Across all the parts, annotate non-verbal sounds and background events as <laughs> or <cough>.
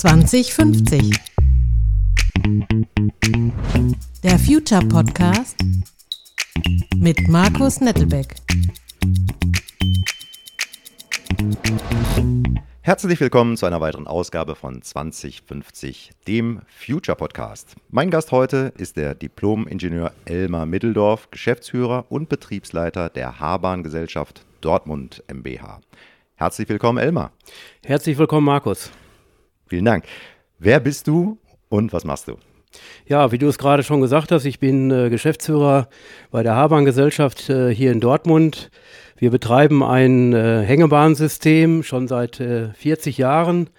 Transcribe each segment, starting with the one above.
2050. Der Future Podcast mit Markus Nettelbeck. Herzlich willkommen zu einer weiteren Ausgabe von 2050, dem Future Podcast. Mein Gast heute ist der Diplom-Ingenieur Elmar Middeldorf, Geschäftsführer und Betriebsleiter der H-Bahn Gesellschaft Dortmund MBH. Herzlich willkommen, Elmar. Herzlich willkommen, Markus. Vielen Dank. Wer bist du und was machst du? Ja, wie du es gerade schon gesagt hast, ich bin äh, Geschäftsführer bei der H-Bahn Gesellschaft äh, hier in Dortmund. Wir betreiben ein äh, Hängebahnsystem schon seit 40 äh, Jahren.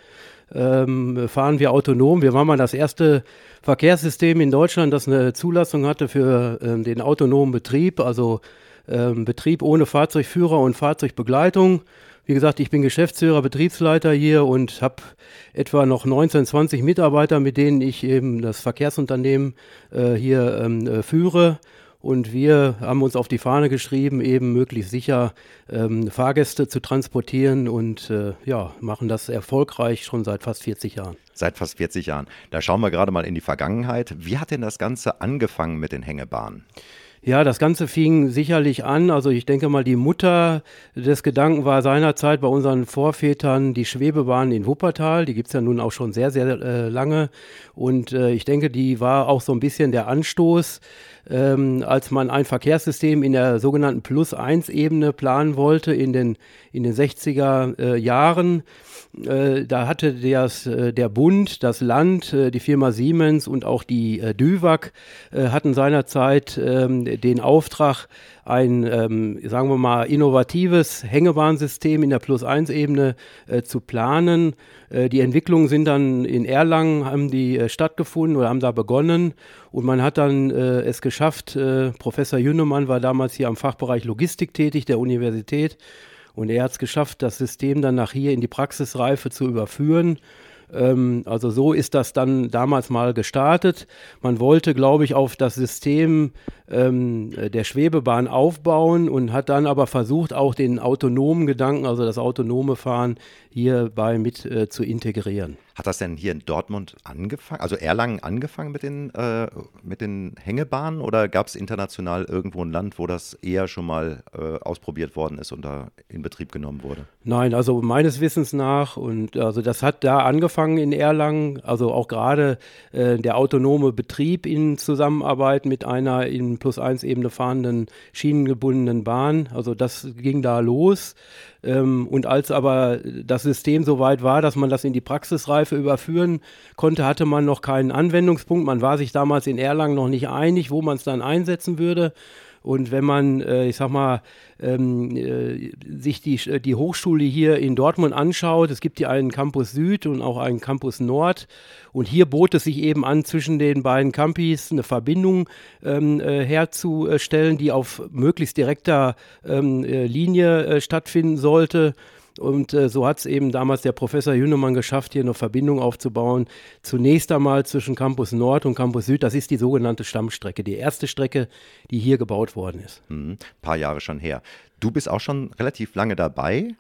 Ähm, fahren wir autonom. Wir waren mal das erste Verkehrssystem in Deutschland, das eine Zulassung hatte für ähm, den autonomen Betrieb, also ähm, Betrieb ohne Fahrzeugführer und Fahrzeugbegleitung. Wie gesagt, ich bin Geschäftsführer, Betriebsleiter hier und habe etwa noch 19, 20 Mitarbeiter, mit denen ich eben das Verkehrsunternehmen äh, hier ähm, äh, führe. Und wir haben uns auf die Fahne geschrieben, eben möglichst sicher ähm, Fahrgäste zu transportieren und äh, ja, machen das erfolgreich schon seit fast 40 Jahren. Seit fast 40 Jahren. Da schauen wir gerade mal in die Vergangenheit. Wie hat denn das Ganze angefangen mit den Hängebahnen? Ja, das Ganze fing sicherlich an. Also ich denke mal, die Mutter des Gedanken war seinerzeit bei unseren Vorvätern die Schwebebahn in Wuppertal. Die gibt's ja nun auch schon sehr, sehr äh, lange. Und äh, ich denke, die war auch so ein bisschen der Anstoß, ähm, als man ein Verkehrssystem in der sogenannten Plus-1-Ebene planen wollte in den, in den 60er äh, Jahren. Äh, da hatte das, äh, der Bund, das Land, äh, die Firma Siemens und auch die äh, DÜWAG hatten seinerzeit ähm, den Auftrag, ein, ähm, sagen wir mal, innovatives Hängebahnsystem in der Plus-1-Ebene äh, zu planen. Äh, die Entwicklungen sind dann in Erlangen, haben die äh, stattgefunden oder haben da begonnen. Und man hat dann äh, es geschafft, äh, Professor Jünnemann war damals hier am Fachbereich Logistik tätig der Universität. Und er hat es geschafft, das System dann nach hier in die Praxisreife zu überführen. Ähm, also so ist das dann damals mal gestartet. Man wollte, glaube ich, auf das System ähm, der Schwebebahn aufbauen und hat dann aber versucht, auch den autonomen Gedanken, also das autonome Fahren, hierbei mit äh, zu integrieren. Hat das denn hier in Dortmund angefangen, also Erlangen angefangen mit den, äh, mit den Hängebahnen oder gab es international irgendwo ein Land, wo das eher schon mal äh, ausprobiert worden ist und da in Betrieb genommen wurde? Nein, also meines Wissens nach und also das hat da angefangen in Erlangen, also auch gerade äh, der autonome Betrieb in Zusammenarbeit mit einer in Plus-1-Ebene fahrenden schienengebundenen Bahn, also das ging da los. Ähm, und als aber das System so weit war, dass man das in die Praxisreife überführen konnte, hatte man noch keinen Anwendungspunkt. Man war sich damals in Erlangen noch nicht einig, wo man es dann einsetzen würde. Und wenn man, äh, ich sag mal, ähm, äh, sich die, die Hochschule hier in Dortmund anschaut, es gibt hier einen Campus Süd und auch einen Campus Nord. Und hier bot es sich eben an, zwischen den beiden Campis eine Verbindung ähm, äh, herzustellen, die auf möglichst direkter ähm, äh, Linie äh, stattfinden sollte. Und äh, so hat es eben damals der Professor Jünemann geschafft, hier eine Verbindung aufzubauen. Zunächst einmal zwischen Campus Nord und Campus Süd. Das ist die sogenannte Stammstrecke, die erste Strecke, die hier gebaut worden ist. Ein mhm, paar Jahre schon her. Du bist auch schon relativ lange dabei.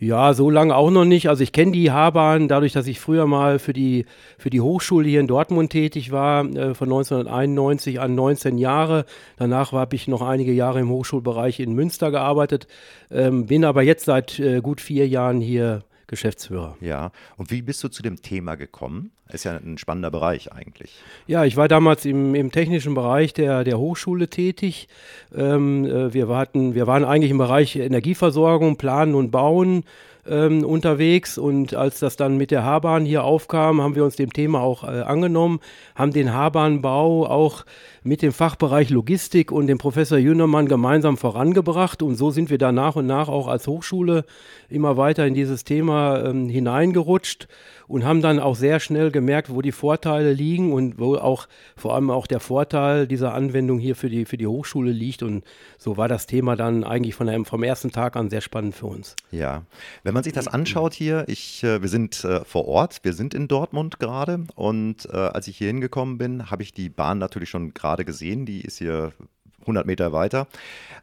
Ja, so lange auch noch nicht. Also ich kenne die H-Bahn dadurch, dass ich früher mal für die, für die Hochschule hier in Dortmund tätig war, äh, von 1991 an 19 Jahre. Danach habe ich noch einige Jahre im Hochschulbereich in Münster gearbeitet, ähm, bin aber jetzt seit äh, gut vier Jahren hier Geschäftsführer. Ja, und wie bist du zu dem Thema gekommen? Ist ja ein spannender Bereich eigentlich. Ja, ich war damals im, im technischen Bereich der, der Hochschule tätig. Ähm, äh, wir, hatten, wir waren eigentlich im Bereich Energieversorgung, Planen und Bauen ähm, unterwegs und als das dann mit der H-Bahn hier aufkam, haben wir uns dem Thema auch äh, angenommen, haben den H-Bahnbau auch mit dem Fachbereich Logistik und dem Professor Jünermann gemeinsam vorangebracht und so sind wir da nach und nach auch als Hochschule immer weiter in dieses Thema ähm, hineingerutscht und haben dann auch sehr schnell gemerkt, wo die Vorteile liegen und wo auch vor allem auch der Vorteil dieser Anwendung hier für die, für die Hochschule liegt. Und so war das Thema dann eigentlich von einem, vom ersten Tag an sehr spannend für uns. Ja, wenn man sich das anschaut hier, ich, äh, wir sind äh, vor Ort, wir sind in Dortmund gerade und äh, als ich hier hingekommen bin, habe ich die Bahn natürlich schon gerade gesehen, die ist hier 100 Meter weiter.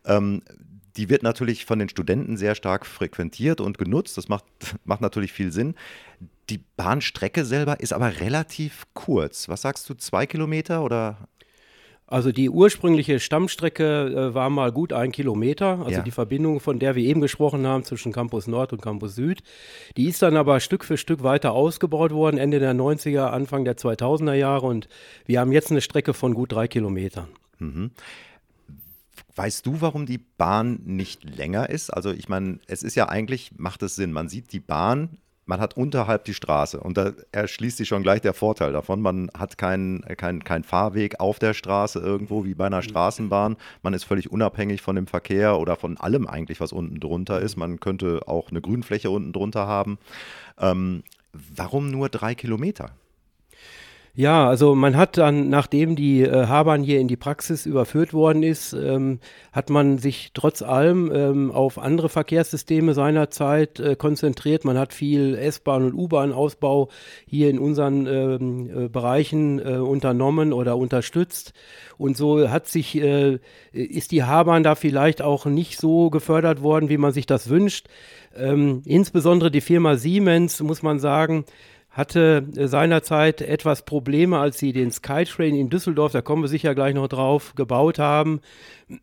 Ähm, die wird natürlich von den Studenten sehr stark frequentiert und genutzt. Das macht, <laughs> macht natürlich viel Sinn. Die Bahnstrecke selber ist aber relativ kurz. Was sagst du, zwei Kilometer oder also die ursprüngliche Stammstrecke äh, war mal gut ein Kilometer, also ja. die Verbindung, von der wir eben gesprochen haben zwischen Campus Nord und Campus Süd. Die ist dann aber Stück für Stück weiter ausgebaut worden, Ende der 90er, Anfang der 2000er Jahre und wir haben jetzt eine Strecke von gut drei Kilometern. Mhm. Weißt du, warum die Bahn nicht länger ist? Also ich meine, es ist ja eigentlich, macht es Sinn. Man sieht die Bahn man hat unterhalb die Straße und da erschließt sich schon gleich der Vorteil davon. Man hat keinen kein, kein Fahrweg auf der Straße irgendwo wie bei einer Straßenbahn. Man ist völlig unabhängig von dem Verkehr oder von allem eigentlich, was unten drunter ist. Man könnte auch eine Grünfläche unten drunter haben. Ähm, warum nur drei Kilometer? Ja, also man hat dann, nachdem die äh, Habahn hier in die Praxis überführt worden ist, ähm, hat man sich trotz allem ähm, auf andere Verkehrssysteme seinerzeit äh, konzentriert. Man hat viel S-Bahn- und U-Bahn-Ausbau hier in unseren ähm, äh, Bereichen äh, unternommen oder unterstützt. Und so hat sich, äh, ist die Habahn da vielleicht auch nicht so gefördert worden, wie man sich das wünscht. Ähm, insbesondere die Firma Siemens, muss man sagen, hatte äh, seinerzeit etwas Probleme, als sie den Skytrain in Düsseldorf, da kommen wir sicher gleich noch drauf, gebaut haben,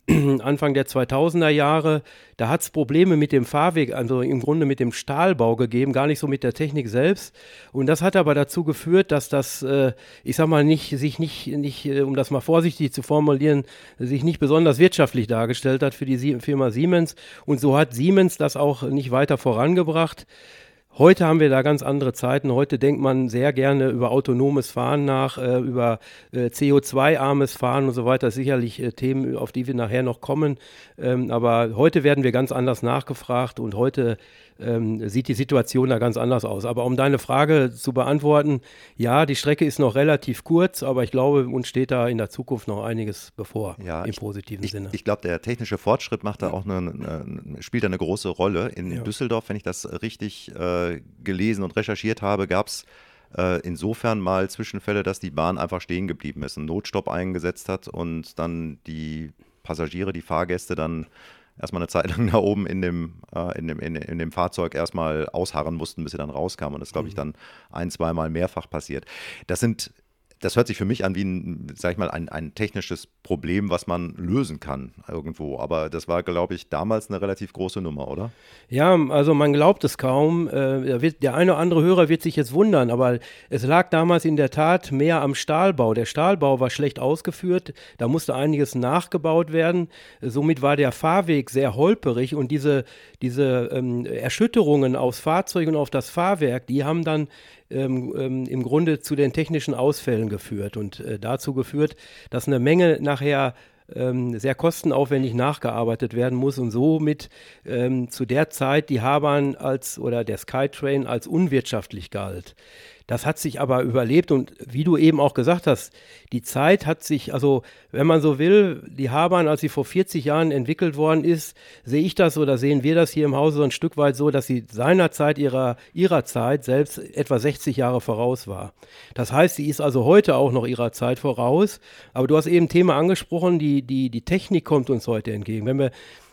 <clears throat> Anfang der 2000er Jahre. Da hat es Probleme mit dem Fahrweg, also im Grunde mit dem Stahlbau gegeben, gar nicht so mit der Technik selbst. Und das hat aber dazu geführt, dass das, äh, ich sag mal, nicht, sich nicht, nicht, äh, um das mal vorsichtig zu formulieren, sich nicht besonders wirtschaftlich dargestellt hat für die Firma Siemens. Und so hat Siemens das auch nicht weiter vorangebracht. Heute haben wir da ganz andere Zeiten. Heute denkt man sehr gerne über autonomes Fahren nach, äh, über äh, CO2-armes Fahren und so weiter. Sicherlich äh, Themen, auf die wir nachher noch kommen. Ähm, aber heute werden wir ganz anders nachgefragt und heute ähm, sieht die Situation da ganz anders aus. Aber um deine Frage zu beantworten, ja, die Strecke ist noch relativ kurz, aber ich glaube, uns steht da in der Zukunft noch einiges bevor, ja, im ich, positiven ich, Sinne. Ich glaube, der technische Fortschritt macht da auch eine, eine, spielt da eine große Rolle. In ja. Düsseldorf, wenn ich das richtig äh, gelesen und recherchiert habe, gab es äh, insofern mal Zwischenfälle, dass die Bahn einfach stehen geblieben ist, einen Notstopp eingesetzt hat und dann die Passagiere, die Fahrgäste dann erstmal eine Zeit lang <laughs> da oben in dem, äh, in dem, in, in, dem Fahrzeug erstmal ausharren mussten, bis sie dann rauskamen. Und das, glaube ich, mhm. dann ein, zweimal mehrfach passiert. Das sind das hört sich für mich an wie ein, sag ich mal, ein, ein technisches Problem, was man lösen kann irgendwo. Aber das war, glaube ich, damals eine relativ große Nummer, oder? Ja, also man glaubt es kaum. Äh, der eine oder andere Hörer wird sich jetzt wundern, aber es lag damals in der Tat mehr am Stahlbau. Der Stahlbau war schlecht ausgeführt, da musste einiges nachgebaut werden. Somit war der Fahrweg sehr holperig und diese, diese ähm, Erschütterungen aufs Fahrzeug und auf das Fahrwerk, die haben dann ähm, ähm, im Grunde zu den technischen Ausfällen geführt und äh, dazu geführt, dass eine Menge nachher ähm, sehr kostenaufwendig nachgearbeitet werden muss und somit ähm, zu der Zeit die Habahn als oder der Skytrain als unwirtschaftlich galt. Das hat sich aber überlebt und wie du eben auch gesagt hast, die Zeit hat sich, also wenn man so will, die Habahn, als sie vor 40 Jahren entwickelt worden ist, sehe ich das oder sehen wir das hier im Hause so ein Stück weit so, dass sie seinerzeit ihrer, ihrer Zeit selbst etwa 60 Jahre voraus war. Das heißt, sie ist also heute auch noch ihrer Zeit voraus. Aber du hast eben ein Thema angesprochen, die, die, die Technik kommt uns heute entgegen. Wenn wir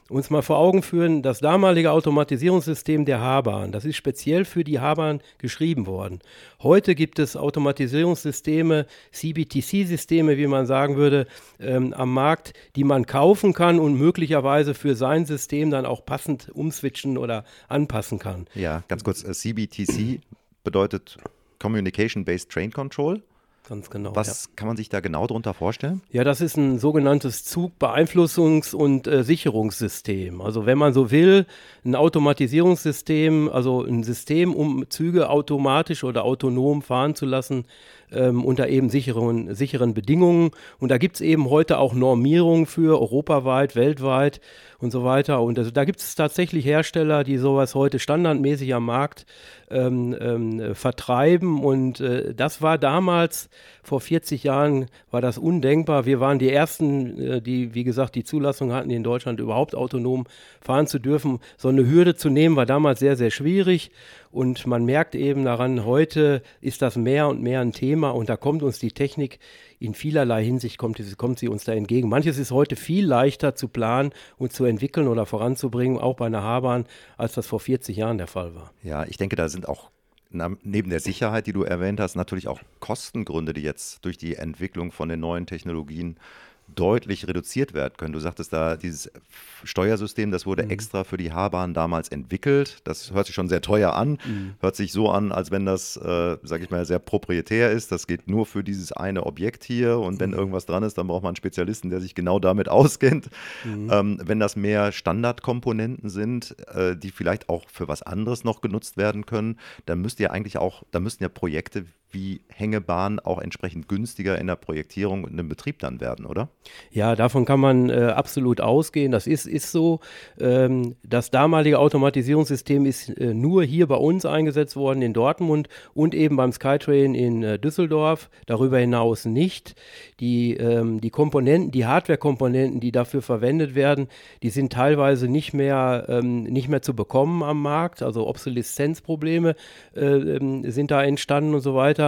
uns mal vor Augen führen, das damalige Automatisierungssystem der H-Bahn, das ist speziell für die H-Bahn geschrieben worden. Heute gibt es Automatisierungssysteme, CBTC-Systeme, wie man sagen würde, ähm, am Markt, die man kaufen kann und möglicherweise für sein System dann auch passend umswitchen oder anpassen kann. Ja, ganz kurz, äh, CBTC bedeutet Communication-Based Train Control. Ganz genau. Was ja. kann man sich da genau darunter vorstellen? Ja, das ist ein sogenanntes Zugbeeinflussungs- und äh, Sicherungssystem. Also wenn man so will, ein Automatisierungssystem, also ein System, um Züge automatisch oder autonom fahren zu lassen, ähm, unter eben sicheren, sicheren Bedingungen. Und da gibt es eben heute auch Normierungen für europaweit, weltweit und so weiter. Und also da gibt es tatsächlich Hersteller, die sowas heute standardmäßig am Markt ähm, ähm, vertreiben. Und äh, das war damals Vor 40 Jahren war das undenkbar. Wir waren die Ersten, äh, die, wie gesagt, die Zulassung hatten, in Deutschland überhaupt autonom fahren zu dürfen. So eine Hürde zu nehmen, war damals sehr, sehr schwierig. Und man merkt eben daran, heute ist das mehr und mehr ein Thema und da kommt uns die Technik in vielerlei Hinsicht kommt, kommt sie uns da entgegen. Manches ist heute viel leichter zu planen und zu entwickeln oder voranzubringen, auch bei einer H-Bahn, als das vor 40 Jahren der Fall war. Ja, ich denke, da sind auch neben der Sicherheit, die du erwähnt hast, natürlich auch Kostengründe, die jetzt durch die Entwicklung von den neuen Technologien deutlich reduziert werden können. Du sagtest da, dieses Steuersystem, das wurde mhm. extra für die H-Bahn damals entwickelt. Das hört sich schon sehr teuer an. Mhm. Hört sich so an, als wenn das, äh, sage ich mal, sehr proprietär ist. Das geht nur für dieses eine Objekt hier. Und mhm. wenn irgendwas dran ist, dann braucht man einen Spezialisten, der sich genau damit <laughs> auskennt. Mhm. Ähm, wenn das mehr Standardkomponenten sind, äh, die vielleicht auch für was anderes noch genutzt werden können, dann müsst ihr eigentlich auch, da müssten ja Projekte wie Hängebahnen auch entsprechend günstiger in der Projektierung und im Betrieb dann werden, oder? Ja, davon kann man äh, absolut ausgehen. Das ist, ist so. Ähm, das damalige Automatisierungssystem ist äh, nur hier bei uns eingesetzt worden in Dortmund und eben beim Skytrain in äh, Düsseldorf. Darüber hinaus nicht. Die, ähm, die Komponenten, die Hardware-Komponenten, die dafür verwendet werden, die sind teilweise nicht mehr, ähm, nicht mehr zu bekommen am Markt. Also Obsoleszenzprobleme äh, ähm, sind da entstanden und so weiter.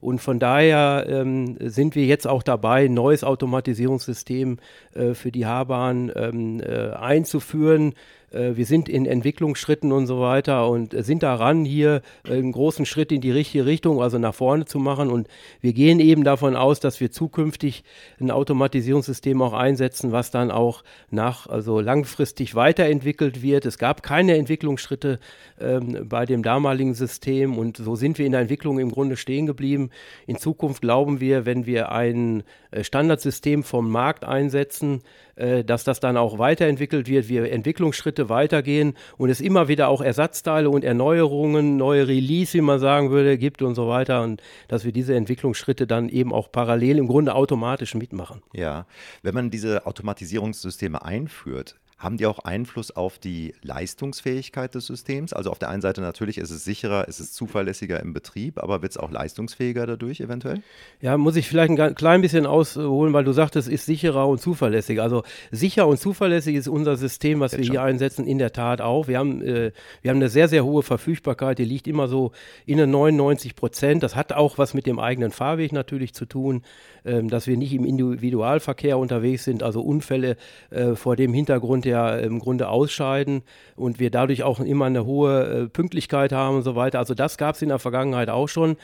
Und von daher ähm, sind wir jetzt auch dabei, ein neues Automatisierungssystem äh, für die H-Bahn ähm, äh, einzuführen. Äh, wir sind in Entwicklungsschritten und so weiter und sind daran, hier einen großen Schritt in die richtige Richtung, also nach vorne zu machen. Und wir gehen eben davon aus, dass wir zukünftig ein Automatisierungssystem auch einsetzen, was dann auch nach, also langfristig weiterentwickelt wird. Es gab keine Entwicklungsschritte ähm, bei dem damaligen System und so sind wir in der Entwicklung im Grunde stehen geblieben. In Zukunft glauben wir, wenn wir ein äh, Standardsystem vom Markt einsetzen, äh, dass das dann auch weiterentwickelt wird, wir Entwicklungsschritte weitergehen und es immer wieder auch Ersatzteile und Erneuerungen, neue Release, wie man sagen würde, gibt und so weiter und dass wir diese Entwicklungsschritte dann eben auch parallel im Grunde automatisch mitmachen. Ja, wenn man diese Automatisierungssysteme einführt, haben die auch Einfluss auf die Leistungsfähigkeit des Systems? Also auf der einen Seite natürlich ist es sicherer, ist es zuverlässiger im Betrieb, aber wird es auch leistungsfähiger dadurch eventuell? Ja, muss ich vielleicht ein klein bisschen ausholen, weil du sagtest, es ist sicherer und zuverlässiger. Also sicher und zuverlässig ist unser System, was Jetzt wir schon. hier einsetzen, in der Tat auch. Wir haben, äh, wir haben eine sehr, sehr hohe Verfügbarkeit, die liegt immer so in den 99 Prozent. Das hat auch was mit dem eigenen Fahrweg natürlich zu tun, dass wir nicht im Individualverkehr unterwegs sind, also Unfälle äh, vor dem Hintergrund ja im Grunde ausscheiden und wir dadurch auch immer eine hohe äh, Pünktlichkeit haben und so weiter. Also das gab es in der Vergangenheit auch schon.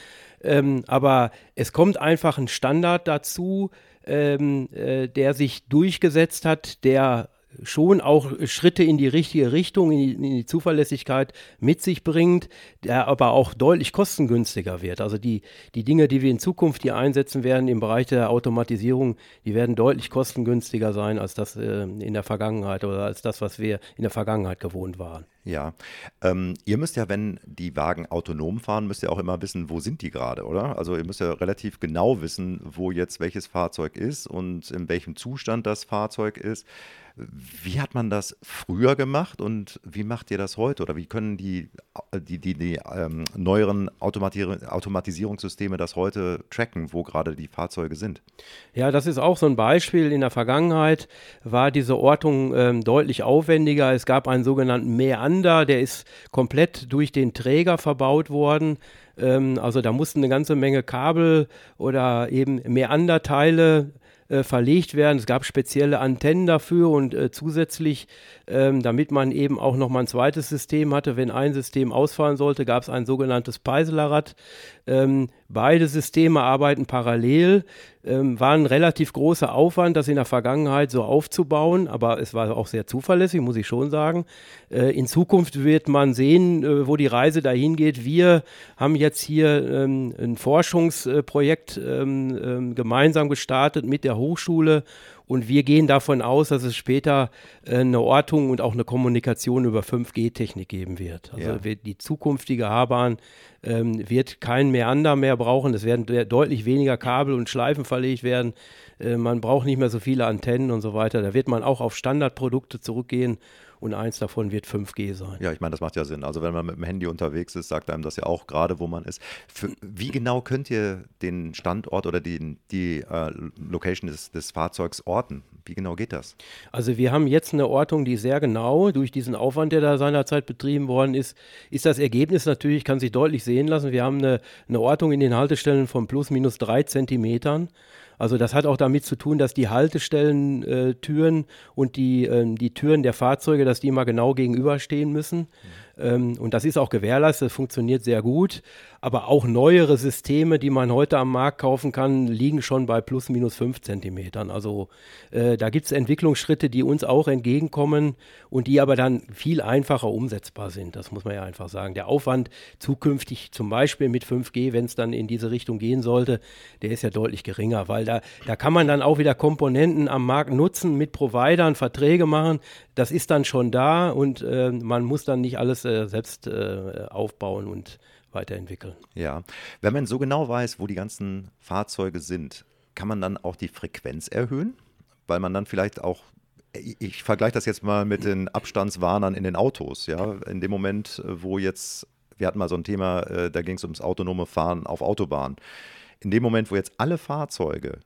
Ähm, aber es kommt einfach ein Standard dazu, ähm, äh, der sich durchgesetzt hat, der schon auch Schritte in die richtige Richtung, in die, in die, Zuverlässigkeit mit sich bringt, der aber auch deutlich kostengünstiger wird. Also die, die Dinge, die wir in Zukunft hier einsetzen werden im Bereich der Automatisierung, die werden deutlich kostengünstiger sein als das äh, in der Vergangenheit oder als das, was wir in der Vergangenheit gewohnt waren. Ja, ähm, ihr müsst ja, wenn die Wagen autonom fahren, müsst ihr auch immer wissen, wo sind die gerade, oder? Also ihr müsst ja relativ genau wissen, wo jetzt welches Fahrzeug ist und in welchem Zustand das Fahrzeug ist. Wie hat man das früher gemacht und wie macht ihr das heute? Oder wie können die, die, die, die ähm, neueren Automatisierungssysteme das heute tracken, wo gerade die Fahrzeuge sind? Ja, das ist auch so ein Beispiel. In der Vergangenheit war diese Ortung ähm, deutlich aufwendiger. Es gab einen sogenannten Meander, der ist komplett durch den Träger verbaut worden ähm, also da mussten eine ganze Menge Kabel oder eben Meanderteile äh, verlegt werden. Es gab spezielle Antennen dafür und äh, zusätzlich, ähm, damit man eben auch noch mal ein zweites System hatte, wenn ein System ausfallen sollte, gab es ein sogenanntes Peiselerrad. Ähm, beide Systeme arbeiten parallel, ähm, war ein relativ großer Aufwand, das in der Vergangenheit so aufzubauen, aber es war auch sehr zuverlässig, muss ich schon sagen. Äh, in Zukunft wird man sehen, äh, wo die Reise dahin geht. Wir haben jetzt hier ähm, ein Forschungsprojekt ähm, ähm, gemeinsam gestartet mit der Hochschule und wir gehen davon aus, dass es später äh, eine Ortung und auch eine Kommunikation über 5G-Technik geben wird. Also ja. wird die zukünftige H-Bahn ähm, wird kein Meander mehr brauchen. Es werden deutlich weniger Kabel und Schleifen verlegt werden. Äh, man braucht nicht mehr so viele Antennen und so weiter. Da wird man auch auf Standardprodukte zurückgehen und eins davon wird 5G sein. Ja, ich meine, das macht ja Sinn. Also wenn man mit dem Handy unterwegs ist, sagt einem das ja auch gerade, wo man ist. Für, wie genau könnt ihr den Standort oder die, die äh, Location des, des Fahrzeugs orten? Wie genau geht das? Also wir haben jetzt eine Ortung, die sehr genau durch diesen Aufwand, der da seinerzeit betrieben worden ist, ist das Ergebnis natürlich, kann sich deutlich sehen lassen. Wir haben eine, eine Ortung in den Haltestellen von plus minus drei Zentimetern. Also das hat auch damit zu tun, dass die Haltestellentüren äh, und die, äh, die Türen der Fahrzeuge, dass die immer genau gegenüberstehen müssen. Mhm. Ähm, und das ist auch gewährleistet, das funktioniert sehr gut. Aber auch neuere Systeme, die man heute am Markt kaufen kann, liegen schon bei plus minus fünf Zentimetern. Also äh, da gibt es Entwicklungsschritte, die uns auch entgegenkommen und die aber dann viel einfacher umsetzbar sind. Das muss man ja einfach sagen. Der Aufwand zukünftig zum Beispiel mit 5G, wenn es dann in diese Richtung gehen sollte, der ist ja deutlich geringer, weil da, da kann man dann auch wieder Komponenten am Markt nutzen, mit Providern Verträge machen. Das ist dann schon da und äh, man muss dann nicht alles äh, selbst äh, aufbauen und weiterentwickeln. Ja, wenn man so genau weiß, wo die ganzen Fahrzeuge sind, kann man dann auch die Frequenz erhöhen? Weil man dann vielleicht auch ich vergleiche das jetzt mal mit den Abstandswarnern in den Autos. Ja, in dem Moment, wo jetzt, wir hatten mal so ein Thema, äh, da ging es ums autonome Fahren auf Autobahn. In dem Moment, wo jetzt alle Fahrzeuge,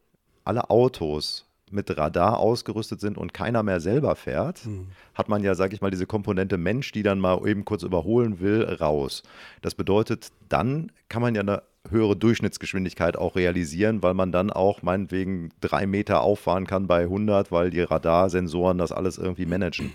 alle Autos mit Radar ausgerüstet sind und keiner mehr selber fährt, mhm. hat man ja, sage ich mal, diese Komponente Mensch, die dann mal eben kurz überholen will, raus. Das bedeutet, dann kann man ja eine höhere Durchschnittsgeschwindigkeit auch realisieren, weil man dann auch meinetwegen drei Meter auffahren kann bei 100, weil die Radarsensoren das alles irgendwie managen.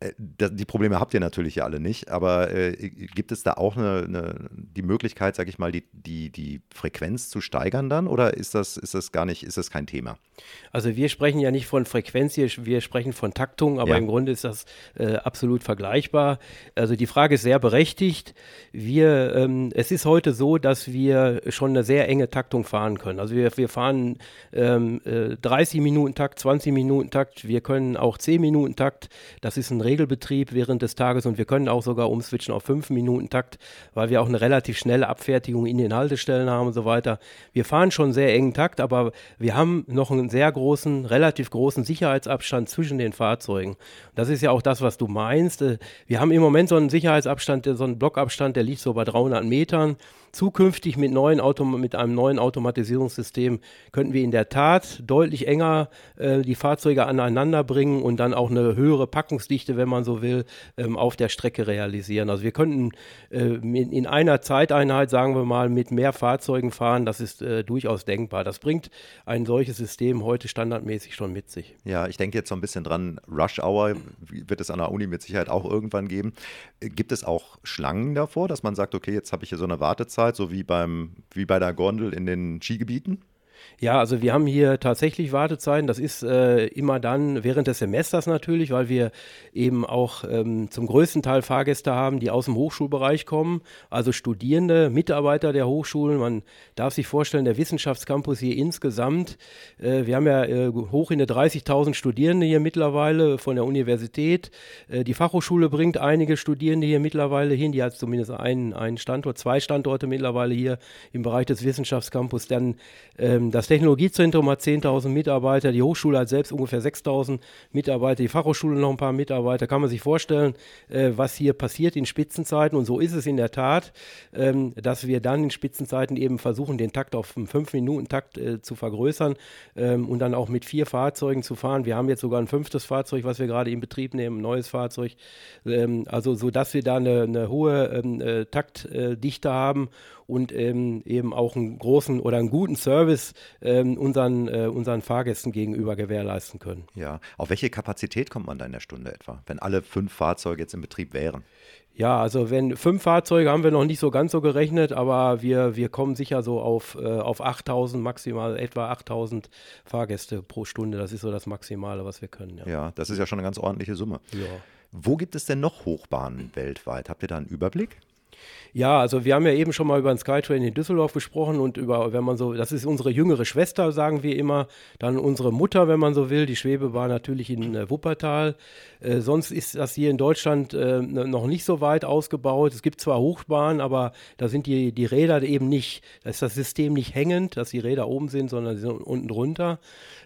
Äh, die Probleme habt ihr natürlich ja alle nicht, aber äh, gibt es da auch eine, eine, die Möglichkeit, sage ich mal, die, die, die Frequenz zu steigern dann oder ist das, ist das gar nicht, ist das kein Thema? Also wir sprechen ja nicht von Frequenz hier, wir sprechen von Taktung, aber ja. im Grunde ist das äh, absolut vergleichbar. Also die Frage ist sehr berechtigt. Wir, ähm, es ist heute so, dass wir schon eine sehr enge Taktung fahren können. Also wir, wir fahren ähm, äh, 30 Minuten Takt, 20 Minuten Takt, wir können auch 10 Minuten Takt. Das ist ein Regelbetrieb während des Tages und wir können auch sogar umswitchen auf 5 Minuten Takt, weil wir auch eine relativ schnelle Abfertigung in den Haltestellen haben und so weiter. Wir fahren schon sehr engen Takt, aber wir haben noch einen sehr großen, relativ großen Sicherheitsabstand zwischen den Fahrzeugen. Das ist ja auch das, was du meinst. Äh, wir haben im Moment so einen Sicherheitsabstand, so einen Blockabstand, der liegt so bei 300 Metern. Zukünftig mit, neuen Autom mit einem neuen Automatisierungssystem könnten wir in der Tat deutlich enger äh, die Fahrzeuge aneinander bringen und dann auch eine höhere Packungsdichte, wenn man so will, ähm, auf der Strecke realisieren. Also wir könnten äh, in einer Zeiteinheit, sagen wir mal, mit mehr Fahrzeugen fahren. Das ist äh, durchaus denkbar. Das bringt ein solches System heute standardmäßig schon mit sich. Ja, ich denke jetzt so ein bisschen dran, Rush Hour wird es an der Uni mit Sicherheit auch irgendwann geben. Gibt es auch Schlangen davor, dass man sagt, okay, jetzt habe ich hier so eine Wartezeit? Wartezeit, so wie, beim, wie bei der Gondel in den Skigebieten? Ja, also wir haben hier tatsächlich Wartezeiten. Das ist äh, immer dann während des Semesters natürlich, weil wir eben auch ähm, zum größten Teil Fahrgäste haben, die aus dem Hochschulbereich kommen, also Studierende, Mitarbeiter der Hochschulen. Man darf sich vorstellen, der Wissenschaftscampus hier insgesamt, äh, wir haben ja äh, hoch in der 30.000 Studierende hier mittlerweile von der Universität. Äh, die Fachhochschule bringt einige Studierende hier mittlerweile hin. Die hat zumindest einen, einen Standort, zwei Standorte mittlerweile hier im Bereich des Wissenschaftscampus. Dann ähm, das Technologiezentrum hat 10.000 Mitarbeiter, die Hochschule hat selbst ungefähr 6.000 Mitarbeiter, die Fachhochschule noch ein paar Mitarbeiter. Kann man sich vorstellen, äh, was hier passiert in Spitzenzeiten? Und so ist es in der Tat, ähm, dass wir dann in Spitzenzeiten eben versuchen, den Takt auf einen 5-Minuten-Takt äh, zu vergrößern ähm, und dann auch mit vier Fahrzeugen zu fahren. Wir haben jetzt sogar ein fünftes Fahrzeug, was wir gerade in Betrieb nehmen, ein neues Fahrzeug. Ähm, also so, wir da eine, eine hohe ähm, äh, Taktdichte haben und ähm, eben auch einen großen oder einen guten Service ähm, unseren, äh, unseren Fahrgästen gegenüber gewährleisten können. Ja, auf welche Kapazität kommt man da in der Stunde etwa, wenn alle fünf Fahrzeuge jetzt in Betrieb wären? Ja, also wenn fünf Fahrzeuge haben wir noch nicht so ganz so gerechnet, aber wir, wir kommen sicher so auf, äh, auf 8000, maximal etwa 8000 Fahrgäste pro Stunde. Das ist so das Maximale, was wir können. Ja, ja das ist ja schon eine ganz ordentliche Summe. Ja. Wo gibt es denn noch Hochbahnen weltweit? Habt ihr da einen Überblick? Ja, also wir haben ja eben schon mal über den Skytrain in Düsseldorf gesprochen und über, wenn man so, das ist unsere jüngere Schwester, sagen wir immer, dann unsere Mutter, wenn man so will. Die Schwebebahn natürlich in äh, Wuppertal. Äh, sonst ist das hier in Deutschland äh, noch nicht so weit ausgebaut. Es gibt zwar Hochbahnen, aber da sind die, die Räder eben nicht, da ist das System nicht hängend, dass die Räder oben sind, sondern sie sind unten drunter.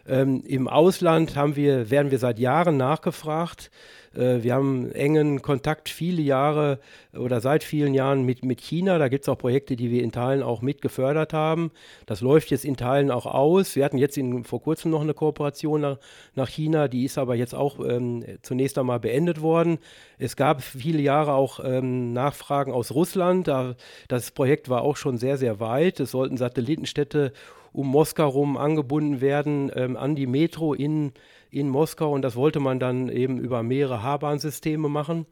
Ähm, Im Ausland haben wir, werden wir seit Jahren nachgefragt. Äh, wir haben engen Kontakt viele Jahre oder seit vielen Jahren mit, mit China. Da gibt es auch Projekte, die wir in Teilen auch mit gefördert haben. Das läuft jetzt in Teilen auch aus. Wir hatten jetzt in, vor kurzem noch eine Kooperation nach, nach China, die ist aber jetzt auch ähm, zunächst einmal beendet worden. Es gab viele Jahre auch ähm, Nachfragen aus Russland. Da, das Projekt war auch schon sehr, sehr weit. Es sollten Satellitenstädte um Moskau rum angebunden werden ähm, an die Metro in in Moskau und das wollte man dann eben über mehrere H-Bahn-Systeme machen.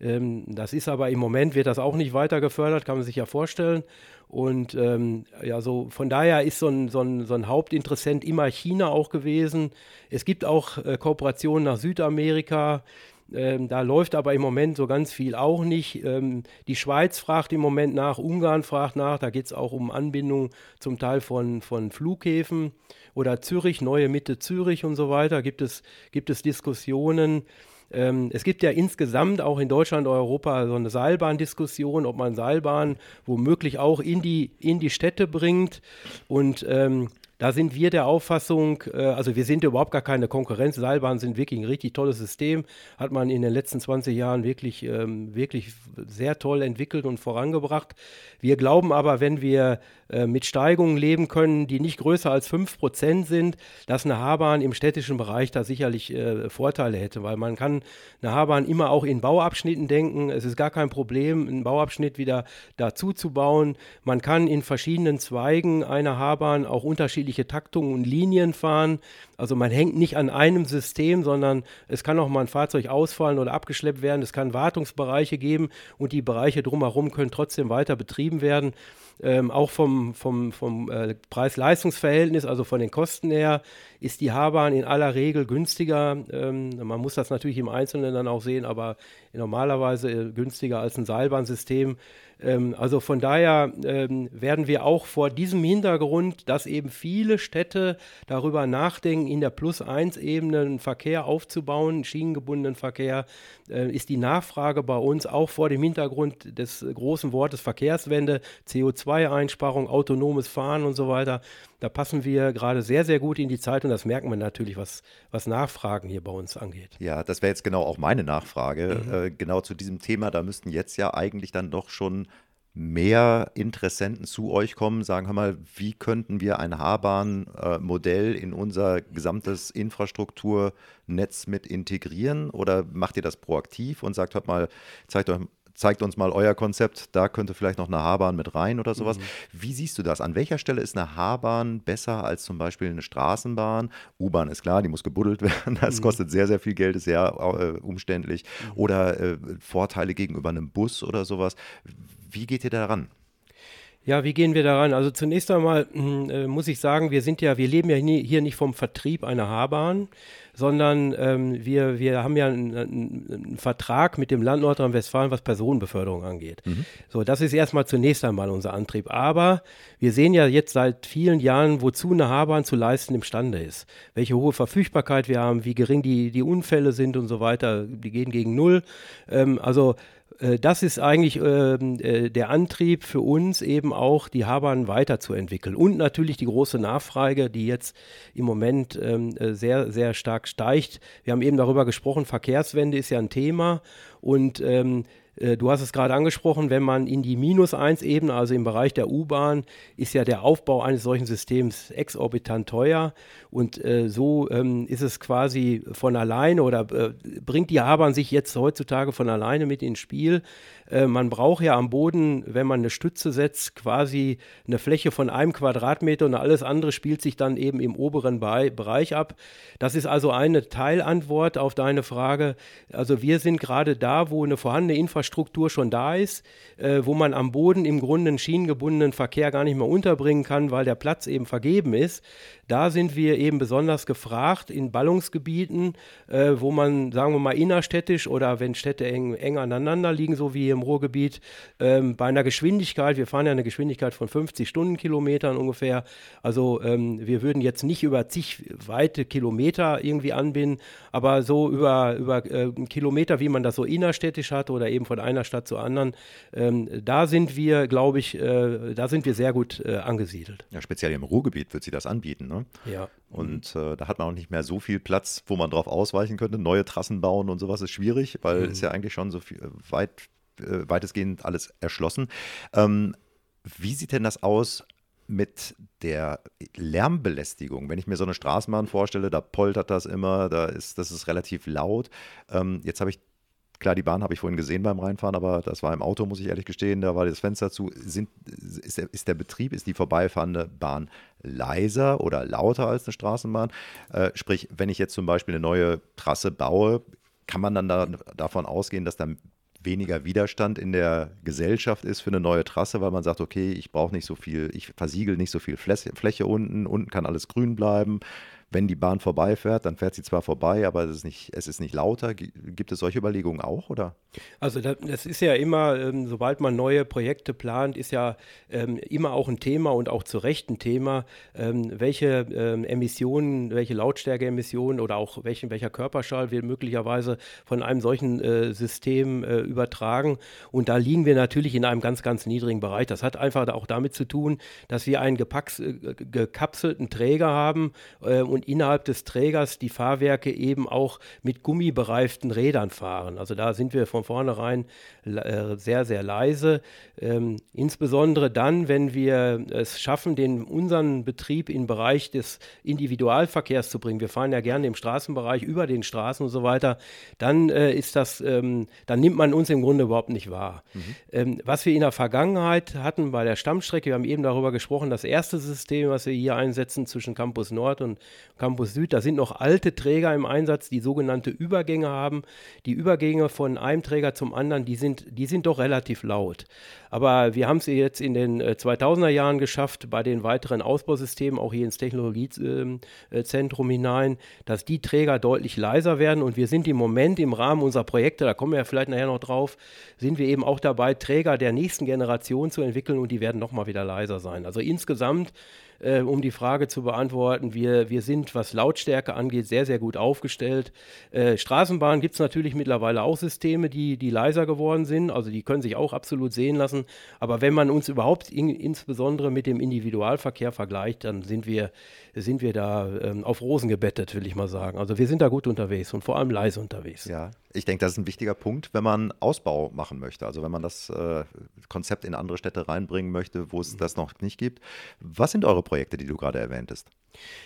Ähm, das ist aber im Moment wird das auch nicht weiter gefördert, kann man sich ja vorstellen. Und ähm, ja, so von daher ist so ein, so, ein, so ein Hauptinteressent immer China auch gewesen. Es gibt auch äh, Kooperationen nach Südamerika. Ähm, da läuft aber im Moment so ganz viel auch nicht. Ähm, die Schweiz fragt im Moment nach, Ungarn fragt nach, da geht es auch um Anbindung zum Teil von, von Flughäfen oder Zürich, neue Mitte Zürich und so weiter, gibt es, gibt es Diskussionen. Ähm, es gibt ja insgesamt auch in Deutschland und Europa so eine Seilbahndiskussion, ob man Seilbahn womöglich auch in die, in die Städte bringt. Und ähm, da sind wir der Auffassung, äh, also wir sind überhaupt gar keine Konkurrenz. Seilbahnen sind wirklich ein richtig tolles System. Hat man in den letzten 20 Jahren wirklich, ähm, wirklich sehr toll entwickelt und vorangebracht. Wir glauben aber, wenn wir äh, mit Steigungen leben können, die nicht größer als 5% sind, dass eine H-Bahn im städtischen Bereich da sicherlich äh, Vorteile hätte, weil man kann eine H-Bahn immer auch in Bauabschnitten denken. Es ist gar kein Problem, einen Bauabschnitt wieder dazu zu bauen. Man kann in verschiedenen Zweigen einer H-Bahn auch unterschiedliche Taktungen und Linien fahren. Also man hängt nicht an einem System, sondern es kann auch mal ein Fahrzeug ausfallen oder abgeschleppt werden. Es kann Wartungsbereiche geben und die Bereiche drumherum können trotzdem weiter betrieben werden ähm, auch vom, vom, vom äh, Preis-Leistungs-Verhältnis, also von den Kosten her, ist die H-Bahn in aller Regel günstiger. Ähm, man muss das natürlich im Einzelnen dann auch sehen, aber normalerweise äh, günstiger als ein Seilbahnsystem. Ähm, also von daher ähm, werden wir auch vor diesem Hintergrund, dass eben viele Städte darüber nachdenken, in der Plus-1-Ebene einen Verkehr aufzubauen, einen schienengebundenen Verkehr, äh, ist die Nachfrage bei uns auch vor dem Hintergrund des großen Wortes Verkehrswende, CO2-Einsparung, autonomes Fahren und so weiter. Da passen wir gerade sehr, sehr gut in die Zeit und das merken wir natürlich, was, was Nachfragen hier bei uns angeht. Ja, das wäre jetzt genau auch meine Nachfrage. Mhm. Äh, genau zu diesem Thema, da müssten jetzt ja eigentlich dann doch schon mehr Interessenten zu euch kommen, sagen wir mal, wie könnten wir ein H-Bahn-Modell in unser gesamtes Infrastrukturnetz mit integrieren? Oder macht ihr das proaktiv und sagt, hört mal, zeigt euch zeigt uns mal euer Konzept, da könnte vielleicht noch eine H-Bahn mit rein oder sowas. Mhm. Wie siehst du das? An welcher Stelle ist eine H-Bahn besser als zum Beispiel eine Straßenbahn? U-Bahn ist klar, die muss gebuddelt <laughs> werden, das mhm. kostet sehr, sehr viel Geld, ist sehr äh, umständlich. Mhm. Oder äh, Vorteile gegenüber einem Bus oder sowas. Wie geht ihr da ran? Ja, wie gehen wir daran? Also zunächst einmal hm, äh, muss ich sagen, wir sind ja, wir leben ja nie, hier nicht vom Vertrieb einer H-Bahn, sondern ähm, wir, wir haben ja einen, einen, Vertrag mit dem Land Nordrhein-Westfalen, was Personenbeförderung angeht. Mhm. So, das ist erstmal zunächst einmal unser Antrieb. Aber wir sehen ja jetzt seit vielen Jahren, wozu eine H-Bahn zu leisten imstande ist. Welche hohe Verfügbarkeit wir haben, wie gering die, die Unfälle sind und so weiter. Die gehen gegen Null. Ähm, also das ist eigentlich ähm, äh, der Antrieb für uns, eben auch die H-Bahn weiterzuentwickeln. Und natürlich die große Nachfrage, die jetzt im Moment ähm, äh, sehr, sehr stark steigt. Wir haben eben darüber gesprochen, Verkehrswende ist ja ein Thema. Und ähm, äh, du hast es gerade angesprochen, wenn man in die Minus-1-Ebene, also im Bereich der U-Bahn, ist ja der Aufbau eines solchen Systems exorbitant teuer. Und äh, so ähm, ist es quasi von alleine oder äh, bringt die Habern sich jetzt heutzutage von alleine mit ins Spiel. Äh, man braucht ja am Boden, wenn man eine Stütze setzt, quasi eine Fläche von einem Quadratmeter und alles andere spielt sich dann eben im oberen Be Bereich ab. Das ist also eine Teilantwort auf deine Frage. Also wir sind gerade da, wo eine vorhandene Infrastruktur Infrastruktur schon da ist, äh, wo man am Boden im Grunde einen schienengebundenen Verkehr gar nicht mehr unterbringen kann, weil der Platz eben vergeben ist. Da sind wir eben besonders gefragt in Ballungsgebieten, äh, wo man, sagen wir mal, innerstädtisch oder wenn Städte eng, eng aneinander liegen, so wie im Ruhrgebiet, ähm, bei einer Geschwindigkeit, wir fahren ja eine Geschwindigkeit von 50 Stundenkilometern ungefähr, also ähm, wir würden jetzt nicht über zig weite Kilometer irgendwie anbinden, aber so über, über äh, Kilometer, wie man das so innerstädtisch hat oder eben von einer Stadt zur anderen, ähm, da sind wir, glaube ich, äh, da sind wir sehr gut äh, angesiedelt. Ja, speziell im Ruhrgebiet wird sie das anbieten, ne? Ja. Und äh, da hat man auch nicht mehr so viel Platz, wo man drauf ausweichen könnte. Neue Trassen bauen und sowas ist schwierig, weil mhm. ist ja eigentlich schon so viel, weit, äh, weitestgehend alles erschlossen. Ähm, wie sieht denn das aus mit der Lärmbelästigung. Wenn ich mir so eine Straßenbahn vorstelle, da poltert das immer, da ist, das ist relativ laut. Ähm, jetzt habe ich, klar, die Bahn habe ich vorhin gesehen beim Reinfahren, aber das war im Auto, muss ich ehrlich gestehen, da war das Fenster zu. Sind, ist, der, ist der Betrieb, ist die vorbeifahrende Bahn leiser oder lauter als eine Straßenbahn? Äh, sprich, wenn ich jetzt zum Beispiel eine neue Trasse baue, kann man dann da, davon ausgehen, dass da weniger Widerstand in der Gesellschaft ist für eine neue Trasse, weil man sagt, okay, ich brauche nicht so viel, ich versiegel nicht so viel Fläche, Fläche unten, unten kann alles grün bleiben wenn die Bahn vorbeifährt, dann fährt sie zwar vorbei, aber es ist nicht, es ist nicht lauter. Gibt es solche Überlegungen auch, oder? Also das ist ja immer, ähm, sobald man neue Projekte plant, ist ja ähm, immer auch ein Thema und auch zu Recht ein Thema, ähm, welche Emissionen, welche Lautstärkeemissionen oder auch welchen, welcher Körperschall wir möglicherweise von einem solchen äh, System äh, übertragen. Und da liegen wir natürlich in einem ganz, ganz niedrigen Bereich. Das hat einfach auch damit zu tun, dass wir einen äh, gekapselten Träger haben und innerhalb des Trägers die Fahrwerke eben auch mit gummibereiften Rädern fahren. Also da sind wir von vornherein äh, sehr, sehr leise. Ähm, insbesondere dann, wenn wir es schaffen, den, unseren Betrieb in den Bereich des Individualverkehrs zu bringen. Wir fahren ja gerne im Straßenbereich über den Straßen und so weiter. Dann äh, ist das, ähm, dann nimmt man uns im Grunde überhaupt nicht wahr. Mhm. Ähm, was wir in der Vergangenheit hatten bei der Stammstrecke, wir haben eben darüber gesprochen, das erste System, was wir hier einsetzen zwischen Campus Nord und Campus Süd. Da sind noch alte Träger im Einsatz, die sogenannte Übergänge haben. Die Übergänge von einem Träger zum anderen, die sind, die sind doch relativ laut. Aber wir haben es jetzt in den 2000er äh, Jahren geschafft, bei den weiteren Ausbausystemen, auch hier ins Technologiezentrum äh, hinein, dass die Träger deutlich leiser werden. Und wir sind im Moment im Rahmen unserer Projekte, da kommen wir ja vielleicht nachher noch drauf, sind wir eben auch dabei, Träger der nächsten Generation zu entwickeln und die werden nochmal wieder leiser sein. Also insgesamt äh, um die Frage zu beantworten. Wir, wir sind, was Lautstärke angeht, sehr, sehr gut aufgestellt. Äh, Straßenbahn gibt es natürlich mittlerweile auch Systeme, die, die leiser geworden sind. Also die können sich auch absolut sehen lassen. Aber wenn man uns überhaupt in, insbesondere mit dem Individualverkehr vergleicht, dann sind wir, sind wir da ähm, auf Rosen gebettet, will ich mal sagen. Also wir sind da gut unterwegs und vor allem leise unterwegs. Ja, ich denke, das ist ein wichtiger Punkt, wenn man Ausbau machen möchte. Also wenn man das äh, Konzept in andere Städte reinbringen möchte, wo es das noch nicht gibt. Was sind eure Projekte, die du gerade erwähntest?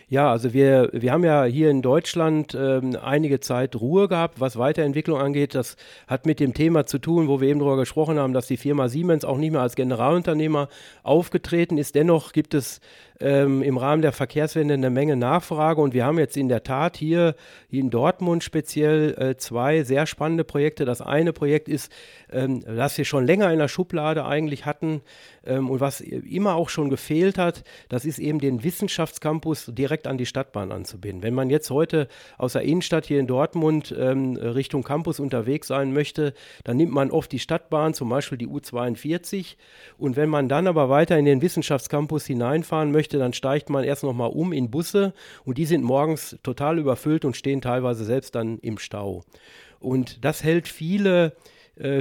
Ja, also wir, wir haben ja hier in Deutschland ähm, einige Zeit Ruhe gehabt, was Weiterentwicklung angeht. Das hat mit dem Thema zu tun, wo wir eben darüber gesprochen haben, dass die Firma Siemens auch nicht mehr als Generalunternehmer aufgetreten ist. Dennoch gibt es ähm, im Rahmen der Verkehrswende eine Menge Nachfrage und wir haben jetzt in der Tat hier, hier in Dortmund speziell äh, zwei sehr spannende Projekte. Das eine Projekt ist, ähm, das wir schon länger in der Schublade eigentlich hatten ähm, und was immer auch schon gefehlt hat, das ist eben den Wissenschaftscampus direkt an die Stadtbahn anzubinden. Wenn man jetzt heute aus der Innenstadt hier in Dortmund ähm, Richtung Campus unterwegs sein möchte, dann nimmt man oft die Stadtbahn, zum Beispiel die U42 und wenn man dann aber weiter in den Wissenschaftscampus hineinfahren möchte, dann steigt man erst nochmal um in Busse und die sind morgens total überfüllt und stehen teilweise selbst dann im Stau. Und das hält viele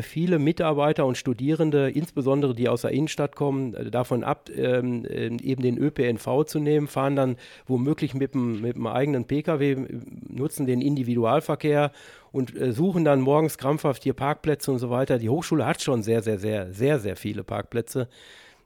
viele Mitarbeiter und Studierende, insbesondere die aus der Innenstadt kommen, äh, davon ab, ähm, äh, eben den ÖPNV zu nehmen, fahren dann womöglich mit dem, mit dem eigenen Pkw, nutzen den Individualverkehr und suchen dann morgens krampfhaft hier Parkplätze und so weiter. Die Hochschule hat schon sehr, sehr, sehr, sehr, sehr viele Parkplätze.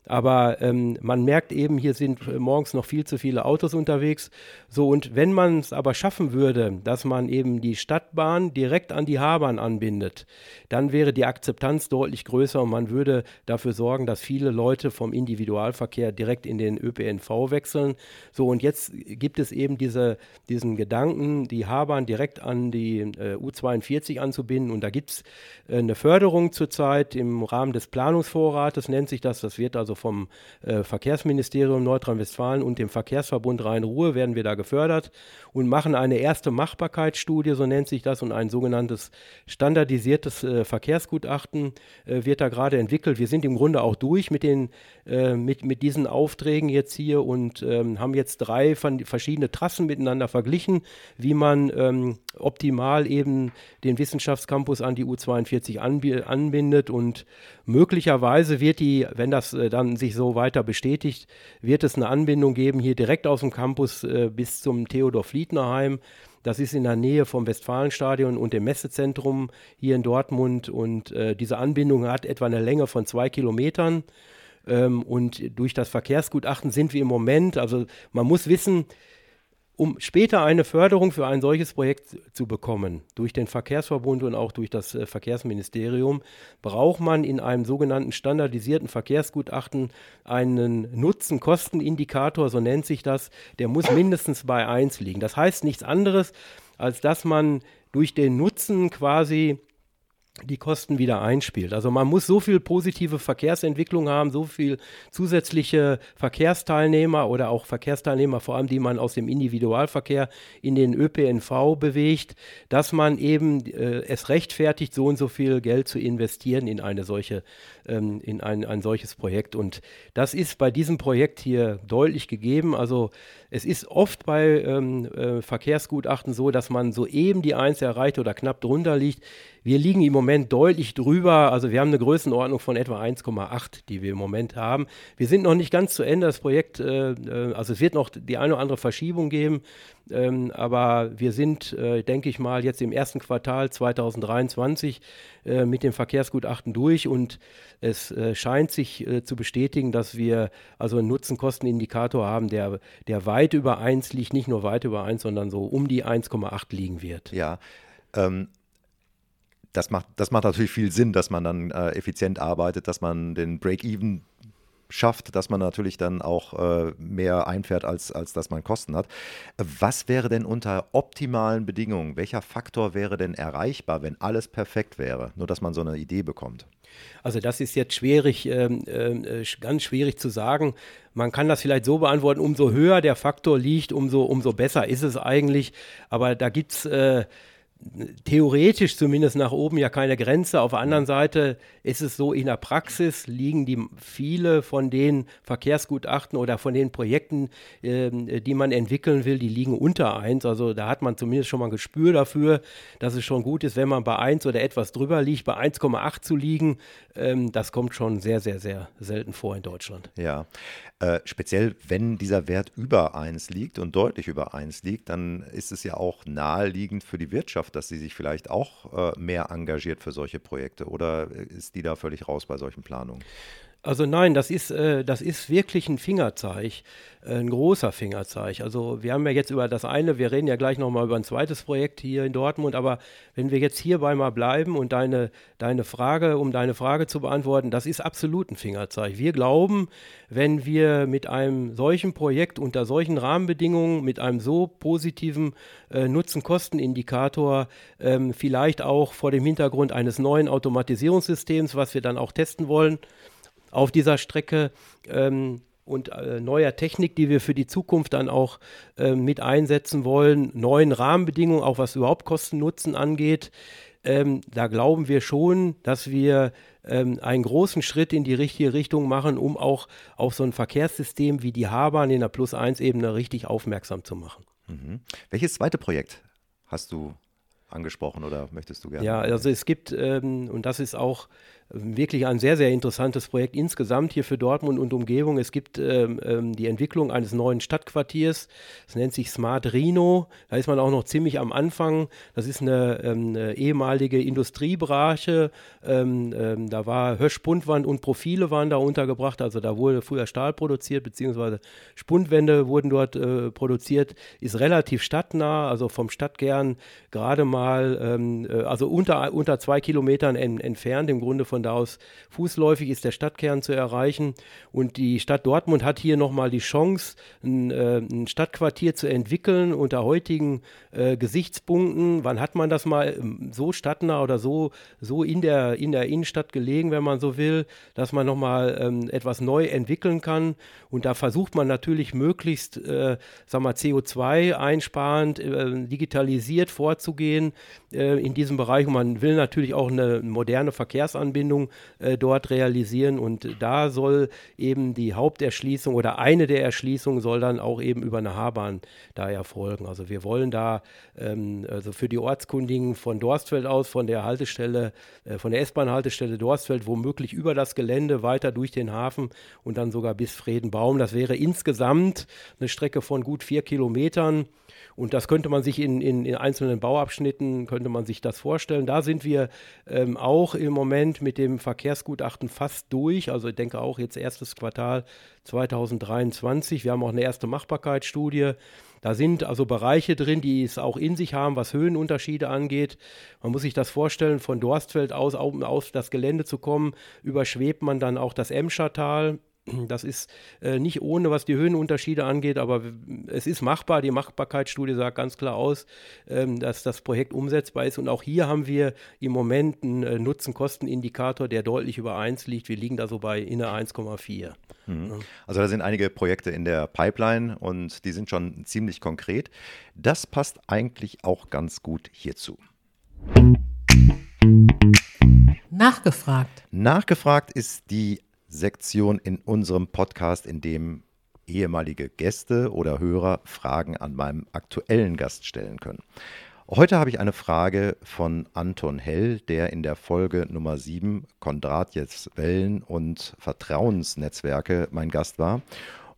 Aber ähm, man merkt eben, hier sind äh, morgens noch viel zu viele Autos unterwegs. So, und wenn man es aber schaffen würde, dass man eben die Stadtbahn direkt an die Haarbahn anbindet, dann wäre die Akzeptanz deutlich größer und man würde dafür sorgen, dass viele Leute vom Individualverkehr direkt in den ÖPNV wechseln. So, und jetzt gibt es eben diese, diesen Gedanken, die Haarbahn direkt an die äh, U42 anzubinden. Und da gibt es äh, eine Förderung zurzeit im Rahmen des Planungsvorrates, nennt sich das. Das wird also vom äh, Verkehrsministerium Nordrhein-Westfalen und dem Verkehrsverbund Rhein-Ruhr werden wir da gefördert und machen eine erste Machbarkeitsstudie, so nennt sich das, und ein sogenanntes standardisiertes äh, Verkehrsgutachten äh, wird da gerade entwickelt. Wir sind im Grunde auch durch mit, den, äh, mit, mit diesen Aufträgen jetzt hier und ähm, haben jetzt drei verschiedene Trassen miteinander verglichen, wie man ähm, optimal eben den Wissenschaftscampus an die U42 anbindet und möglicherweise wird die, wenn das äh, dann sich so weiter bestätigt, wird es eine Anbindung geben hier direkt aus dem Campus äh, bis zum Theodor Fliedner Heim. Das ist in der Nähe vom Westfalenstadion und dem Messezentrum hier in Dortmund. Und äh, diese Anbindung hat etwa eine Länge von zwei Kilometern. Ähm, und durch das Verkehrsgutachten sind wir im Moment, also man muss wissen, um später eine Förderung für ein solches Projekt zu bekommen, durch den Verkehrsverbund und auch durch das äh, Verkehrsministerium, braucht man in einem sogenannten standardisierten Verkehrsgutachten einen Nutzen-Kosten-Indikator, so nennt sich das, der muss mindestens bei 1 liegen. Das heißt nichts anderes, als dass man durch den Nutzen quasi die Kosten wieder einspielt. Also man muss so viel positive Verkehrsentwicklung haben, so viel zusätzliche Verkehrsteilnehmer oder auch Verkehrsteilnehmer, vor allem die man aus dem Individualverkehr in den ÖPNV bewegt, dass man eben äh, es rechtfertigt, so und so viel Geld zu investieren in eine solche, ähm, in ein, ein solches Projekt. Und das ist bei diesem Projekt hier deutlich gegeben. Also es ist oft bei ähm, äh, Verkehrsgutachten so, dass man soeben die Eins erreicht oder knapp drunter liegt. Wir liegen im Moment deutlich drüber. Also wir haben eine Größenordnung von etwa 1,8, die wir im Moment haben. Wir sind noch nicht ganz zu Ende. Das Projekt, äh, äh, also es wird noch die eine oder andere Verschiebung geben. Ähm, aber wir sind, äh, denke ich mal, jetzt im ersten Quartal 2023 äh, mit dem Verkehrsgutachten durch und es äh, scheint sich äh, zu bestätigen, dass wir also einen Nutzen-Kosten-Indikator haben, der, der weit über 1 liegt, nicht nur weit über 1, sondern so um die 1,8 liegen wird. Ja. Ähm das macht, das macht natürlich viel Sinn, dass man dann äh, effizient arbeitet, dass man den Break-Even schafft, dass man natürlich dann auch äh, mehr einfährt, als, als dass man Kosten hat. Was wäre denn unter optimalen Bedingungen, welcher Faktor wäre denn erreichbar, wenn alles perfekt wäre? Nur, dass man so eine Idee bekommt. Also das ist jetzt schwierig, ähm, äh, ganz schwierig zu sagen. Man kann das vielleicht so beantworten, umso höher der Faktor liegt, umso, umso besser ist es eigentlich. Aber da gibt es... Äh, theoretisch zumindest nach oben ja keine Grenze. Auf der anderen Seite ist es so, in der Praxis liegen die viele von den Verkehrsgutachten oder von den Projekten, äh, die man entwickeln will, die liegen unter 1. Also da hat man zumindest schon mal ein Gespür dafür, dass es schon gut ist, wenn man bei 1 oder etwas drüber liegt. Bei 1,8 zu liegen, ähm, das kommt schon sehr, sehr, sehr selten vor in Deutschland. Ja, äh, speziell wenn dieser Wert über 1 liegt und deutlich über 1 liegt, dann ist es ja auch naheliegend für die Wirtschaft, dass sie sich vielleicht auch äh, mehr engagiert für solche Projekte. Oder ist die da völlig raus bei solchen Planungen? Also nein, das ist, äh, das ist wirklich ein Fingerzeig, äh, ein großer Fingerzeig. Also wir haben ja jetzt über das eine, wir reden ja gleich nochmal über ein zweites Projekt hier in Dortmund, aber wenn wir jetzt hierbei mal bleiben und deine, deine Frage, um deine Frage zu beantworten, das ist absolut ein Fingerzeig. Wir glauben, wenn wir mit einem solchen Projekt unter solchen Rahmenbedingungen, mit einem so positiven äh, Nutzen-Kosten-Indikator, ähm, vielleicht auch vor dem Hintergrund eines neuen Automatisierungssystems, was wir dann auch testen wollen, auf dieser Strecke ähm, und äh, neuer Technik, die wir für die Zukunft dann auch äh, mit einsetzen wollen, neuen Rahmenbedingungen, auch was überhaupt Kosten-Nutzen angeht. Ähm, da glauben wir schon, dass wir ähm, einen großen Schritt in die richtige Richtung machen, um auch auf so ein Verkehrssystem wie die Haarbahn in der Plus-1-Ebene richtig aufmerksam zu machen. Mhm. Welches zweite Projekt hast du angesprochen oder möchtest du gerne? Ja, also es gibt, ähm, und das ist auch wirklich ein sehr, sehr interessantes Projekt insgesamt hier für Dortmund und Umgebung. Es gibt ähm, ähm, die Entwicklung eines neuen Stadtquartiers. Das nennt sich Smart Rhino. Da ist man auch noch ziemlich am Anfang. Das ist eine, ähm, eine ehemalige Industriebrache. Ähm, ähm, da war Höschspundwand und Profile waren da untergebracht. Also da wurde früher Stahl produziert, beziehungsweise Spundwände wurden dort äh, produziert. Ist relativ stadtnah, also vom Stadtkern gerade mal, ähm, äh, also unter, unter zwei Kilometern en, entfernt, im Grunde von von da aus fußläufig ist der Stadtkern zu erreichen. Und die Stadt Dortmund hat hier nochmal die Chance, ein, äh, ein, Stadtquartier zu entwickeln unter heutigen äh, Gesichtspunkten. Wann hat man das mal ähm, so stadtnah oder so, so in, der, in der Innenstadt gelegen, wenn man so will, dass man nochmal ähm, etwas neu entwickeln kann. Und da versucht man natürlich möglichst, äh, sag mal, CO2 einsparend, äh, digitalisiert vorzugehen äh, in diesem Bereich. Und man will natürlich auch eine moderne Verkehrsanbindung Anbindung äh, dort realisieren. Und da soll eben die Haupterschließung oder eine der Erschließungen soll dann auch eben über eine H-Bahn da erfolgen. Also wir wollen da ähm, also für die Ortskundigen von Dorstfeld aus, von der Haltestelle, äh, von der S-Bahn-Haltestelle Dorstfeld, womöglich über das Gelände weiter durch den Hafen und dann sogar bis Fredenbaum. Das wäre insgesamt eine Strecke von gut vier Kilometern. Und das könnte man sich in, in, in, einzelnen Bauabschnitten, könnte man sich das vorstellen. Da sind wir ähm, auch im Moment mit dem Verkehrsgutachten fast durch. Also ich denke auch jetzt erstes Quartal 2023. Wir haben auch eine erste Machbarkeitsstudie. Da sind also Bereiche drin, die es auch in sich haben, was Höhenunterschiede angeht. Man muss sich das vorstellen, von Dorstfeld aus auf, auf das Gelände zu kommen, überschwebt man dann auch das Emschertal das ist äh, nicht ohne, was die Höhenunterschiede angeht, aber es ist machbar. Die Machbarkeitsstudie sagt ganz klar aus, ähm, dass das Projekt umsetzbar ist. Und auch hier haben wir im Moment einen äh, Nutzen-Kosten-Indikator, der deutlich über 1 liegt. Wir liegen da so bei inner 1,4. Mhm. Also da sind einige Projekte in der Pipeline und die sind schon ziemlich konkret. Das passt eigentlich auch ganz gut hierzu. Nachgefragt. Nachgefragt ist die Sektion in unserem Podcast, in dem ehemalige Gäste oder Hörer Fragen an meinem aktuellen Gast stellen können. Heute habe ich eine Frage von Anton Hell, der in der Folge Nummer 7 Kondratjews Wellen und Vertrauensnetzwerke mein Gast war.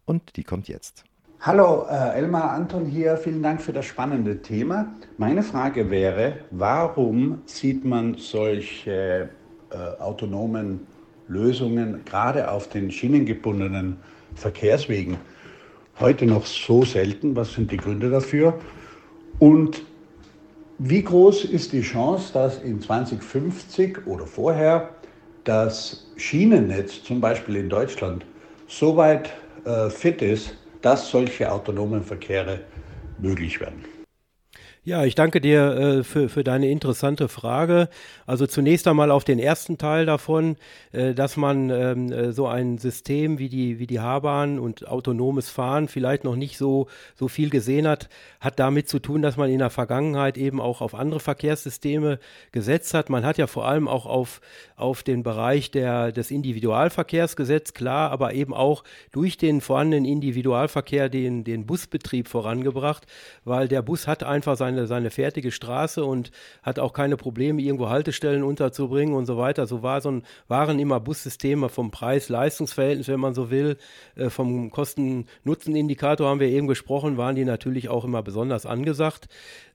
Und die kommt jetzt. Hallo, äh, Elmar Anton hier. Vielen Dank für das spannende Thema. Meine Frage wäre, warum sieht man solche äh, autonomen Lösungen gerade auf den schienengebundenen Verkehrswegen heute noch so selten? Was sind die Gründe dafür? Und wie groß ist die Chance, dass in 2050 oder vorher das Schienennetz, zum Beispiel in Deutschland, so weit äh, fit ist, dass solche autonomen Verkehre möglich werden? Ja, ich danke dir äh, für, für deine interessante Frage. Also zunächst einmal auf den ersten Teil davon, äh, dass man ähm, äh, so ein System wie die, wie die H-Bahn und autonomes Fahren vielleicht noch nicht so, so viel gesehen hat, hat damit zu tun, dass man in der Vergangenheit eben auch auf andere Verkehrssysteme gesetzt hat. Man hat ja vor allem auch auf, auf den Bereich der, des Individualverkehrs gesetzt, klar, aber eben auch durch den vorhandenen Individualverkehr den, den Busbetrieb vorangebracht, weil der Bus hat einfach seine seine, seine fertige Straße und hat auch keine Probleme, irgendwo Haltestellen unterzubringen und so weiter. So war so ein, waren immer Bussysteme vom Preis-Leistungsverhältnis, wenn man so will, äh, vom Kosten-Nutzen-Indikator haben wir eben gesprochen, waren die natürlich auch immer besonders angesagt.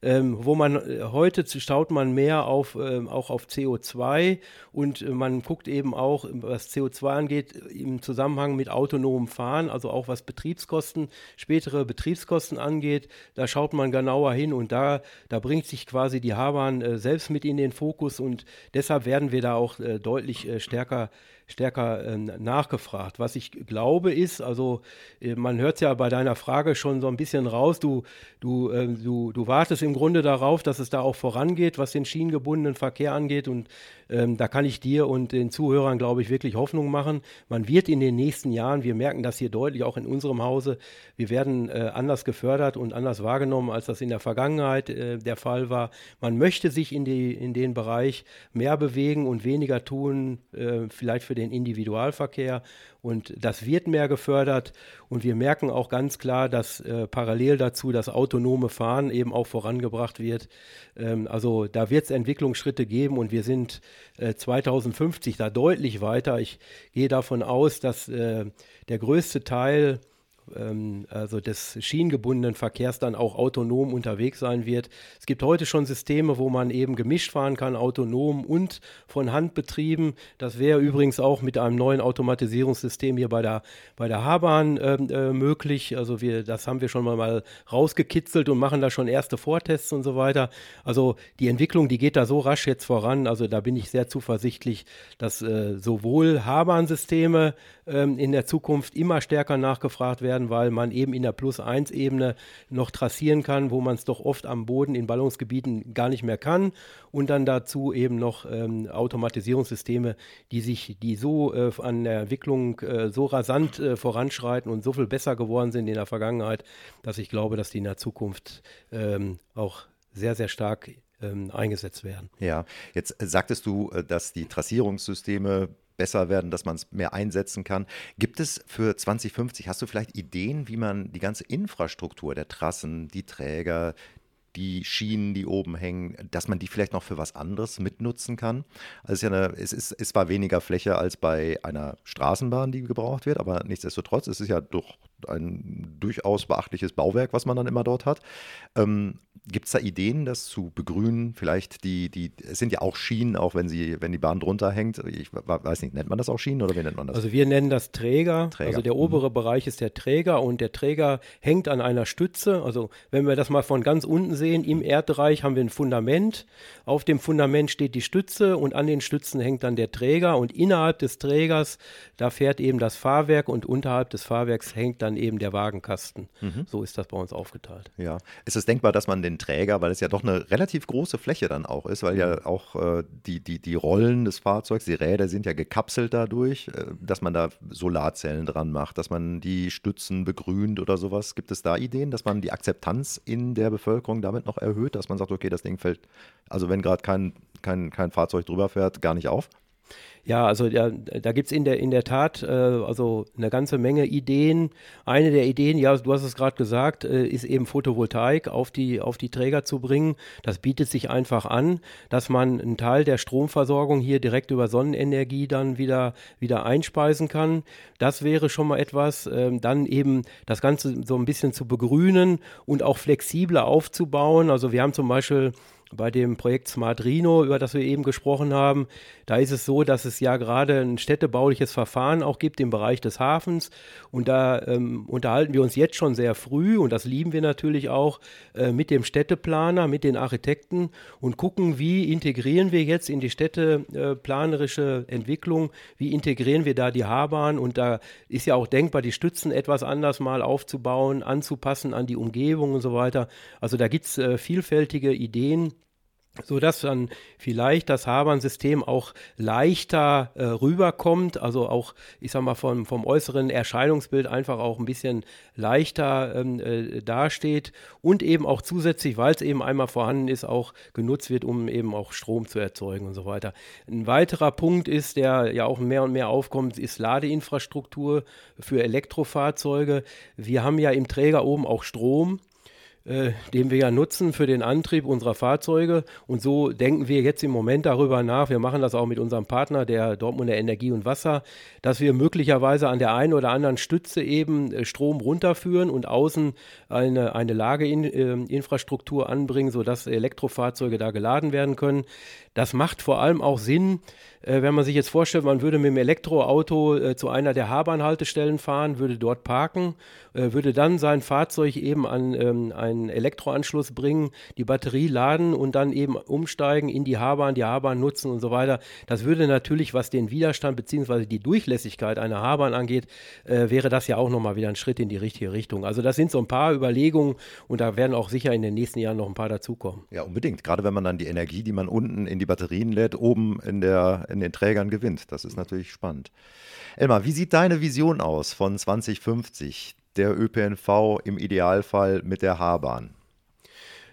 Ähm, wo man äh, heute schaut man mehr auf, äh, auch auf CO2 und äh, man guckt eben auch, was CO2 angeht, im Zusammenhang mit autonomem Fahren, also auch was Betriebskosten, spätere Betriebskosten angeht, da schaut man genauer hin und da da, bringt sich quasi die H-Bahn äh, selbst mit in den Fokus und deshalb werden wir da auch äh, deutlich äh, stärker stärker äh, nachgefragt. Was ich glaube ist, also äh, man hört es ja bei deiner Frage schon so ein bisschen raus, du, du, äh, du, du wartest im Grunde darauf, dass es da auch vorangeht, was den schienengebundenen Verkehr angeht und ähm, da kann ich dir und den Zuhörern, glaube ich, wirklich Hoffnung machen. Man wird in den nächsten Jahren, wir merken das hier deutlich auch in unserem Hause, wir werden äh, anders gefördert und anders wahrgenommen, als das in der Vergangenheit äh, der Fall war. Man möchte sich in, die, in den Bereich mehr bewegen und weniger tun, vielleicht für den Individualverkehr. Und das wird mehr gefördert. Und wir merken auch ganz klar, dass äh, parallel dazu das autonome Fahren eben auch vorangebracht wird. Ähm, also da wird es Entwicklungsschritte geben und wir sind äh, 2050 da deutlich weiter. Ich gehe davon aus, dass äh, der größte Teil ähm, also des schienengebundenen Verkehrs dann auch autonom unterwegs sein wird. Es gibt heute schon Systeme, wo man eben gemischt fahren kann, autonom und von Hand betrieben. Das wäre übrigens auch mit einem neuen Automatisierungssystem hier bei der, bei der H-Bahn äh, äh, möglich. Also wir, das haben wir schon mal, mal rausgekitzelt und machen da schon erste Vortests und so weiter. Also die Entwicklung, die geht da so rasch jetzt voran. Also da bin ich sehr zuversichtlich, dass äh, sowohl H-Bahn-Systeme ähm, in der Zukunft immer stärker nachgefragt werden, weil man eben in der Plus-1-Ebene noch trassieren kann, wo man es doch oft am Boden in Ballungsgebieten gar nicht mehr kann. Und dann dazu eben noch ähm, Automatisierungssysteme, die sich, die so äh, an der Entwicklung äh, so rasant äh, voranschreiten und so viel besser geworden sind in der Vergangenheit, dass ich glaube, dass die in der Zukunft ähm, auch sehr, sehr stark ähm, eingesetzt werden. Ja, jetzt sagtest du, äh, dass die Trassierungssysteme besser werden, dass man es mehr einsetzen kann. Gibt es für 2050, hast du vielleicht Ideen, wie man die ganze Infrastruktur der Trassen, die Träger, die Schienen, die oben hängen, dass man die vielleicht noch für was anderes mitnutzen kann. Also es ist, ja eine, es ist, es war weniger Fläche als bei einer Straßenbahn, die gebraucht wird, aber nichtsdestotrotz ist es ja doch ein durchaus beachtliches Bauwerk, was man dann immer dort hat. Ähm, Gibt es da Ideen, das zu begrünen? Vielleicht die, die, es sind ja auch Schienen, auch wenn sie, wenn die Bahn drunter hängt. Ich weiß nicht, nennt man das auch Schienen oder wie nennt man das? Also wir nennen das Träger. Träger. Also der obere mhm. Bereich ist der Träger und der Träger hängt an einer Stütze. Also wenn wir das mal von ganz unten sehen, im Erdreich haben wir ein Fundament. Auf dem Fundament steht die Stütze und an den Stützen hängt dann der Träger und innerhalb des Trägers, da fährt eben das Fahrwerk und unterhalb des Fahrwerks hängt dann eben der Wagenkasten. Mhm. So ist das bei uns aufgeteilt. Ja. Ist es denkbar, dass man den den Träger, weil es ja doch eine relativ große Fläche dann auch ist, weil ja mhm. auch äh, die, die, die Rollen des Fahrzeugs, die Räder sind ja gekapselt dadurch, äh, dass man da Solarzellen dran macht, dass man die Stützen begrünt oder sowas. Gibt es da Ideen, dass man die Akzeptanz in der Bevölkerung damit noch erhöht, dass man sagt, okay, das Ding fällt, also wenn gerade kein, kein, kein Fahrzeug drüber fährt, gar nicht auf? Ja, also ja, da gibt es in der, in der Tat äh, also eine ganze Menge Ideen. Eine der Ideen, ja, du hast es gerade gesagt, äh, ist eben Photovoltaik auf die, auf die Träger zu bringen. Das bietet sich einfach an, dass man einen Teil der Stromversorgung hier direkt über Sonnenenergie dann wieder, wieder einspeisen kann. Das wäre schon mal etwas. Ähm, dann eben das Ganze so ein bisschen zu begrünen und auch flexibler aufzubauen. Also wir haben zum Beispiel bei dem Projekt Smart Rhino, über das wir eben gesprochen haben, da ist es so, dass es ja gerade ein städtebauliches Verfahren auch gibt im Bereich des Hafens. Und da ähm, unterhalten wir uns jetzt schon sehr früh, und das lieben wir natürlich auch, äh, mit dem Städteplaner, mit den Architekten und gucken, wie integrieren wir jetzt in die städteplanerische äh, Entwicklung, wie integrieren wir da die H-Bahn. Und da ist ja auch denkbar, die Stützen etwas anders mal aufzubauen, anzupassen an die Umgebung und so weiter. Also da gibt es äh, vielfältige Ideen so dass dann vielleicht das Habern-System auch leichter äh, rüberkommt, also auch, ich sag mal, vom, vom äußeren Erscheinungsbild einfach auch ein bisschen leichter ähm, äh, dasteht und eben auch zusätzlich, weil es eben einmal vorhanden ist, auch genutzt wird, um eben auch Strom zu erzeugen und so weiter. Ein weiterer Punkt ist, der ja auch mehr und mehr aufkommt, ist Ladeinfrastruktur für Elektrofahrzeuge. Wir haben ja im Träger oben auch Strom äh, den wir ja nutzen für den Antrieb unserer Fahrzeuge. Und so denken wir jetzt im Moment darüber nach, wir machen das auch mit unserem Partner, der Dortmunder Energie und Wasser, dass wir möglicherweise an der einen oder anderen Stütze eben äh, Strom runterführen und außen eine, eine Lageinfrastruktur äh, anbringen, sodass Elektrofahrzeuge da geladen werden können. Das macht vor allem auch Sinn, äh, wenn man sich jetzt vorstellt, man würde mit dem Elektroauto äh, zu einer der H-Bahn-Haltestellen fahren, würde dort parken, äh, würde dann sein Fahrzeug eben an ähm, einen Elektroanschluss bringen, die Batterie laden und dann eben umsteigen in die H-Bahn, die H-Bahn nutzen und so weiter. Das würde natürlich, was den Widerstand bzw. die Durchlässigkeit einer H-Bahn angeht, äh, wäre das ja auch nochmal wieder ein Schritt in die richtige Richtung. Also das sind so ein paar Überlegungen und da werden auch sicher in den nächsten Jahren noch ein paar dazukommen. Ja, unbedingt. Gerade wenn man dann die Energie, die man unten in die Batterien lädt, oben in, der, in den Trägern gewinnt. Das ist natürlich spannend. Elmar, wie sieht deine Vision aus von 2050? Der ÖPNV im Idealfall mit der H-Bahn?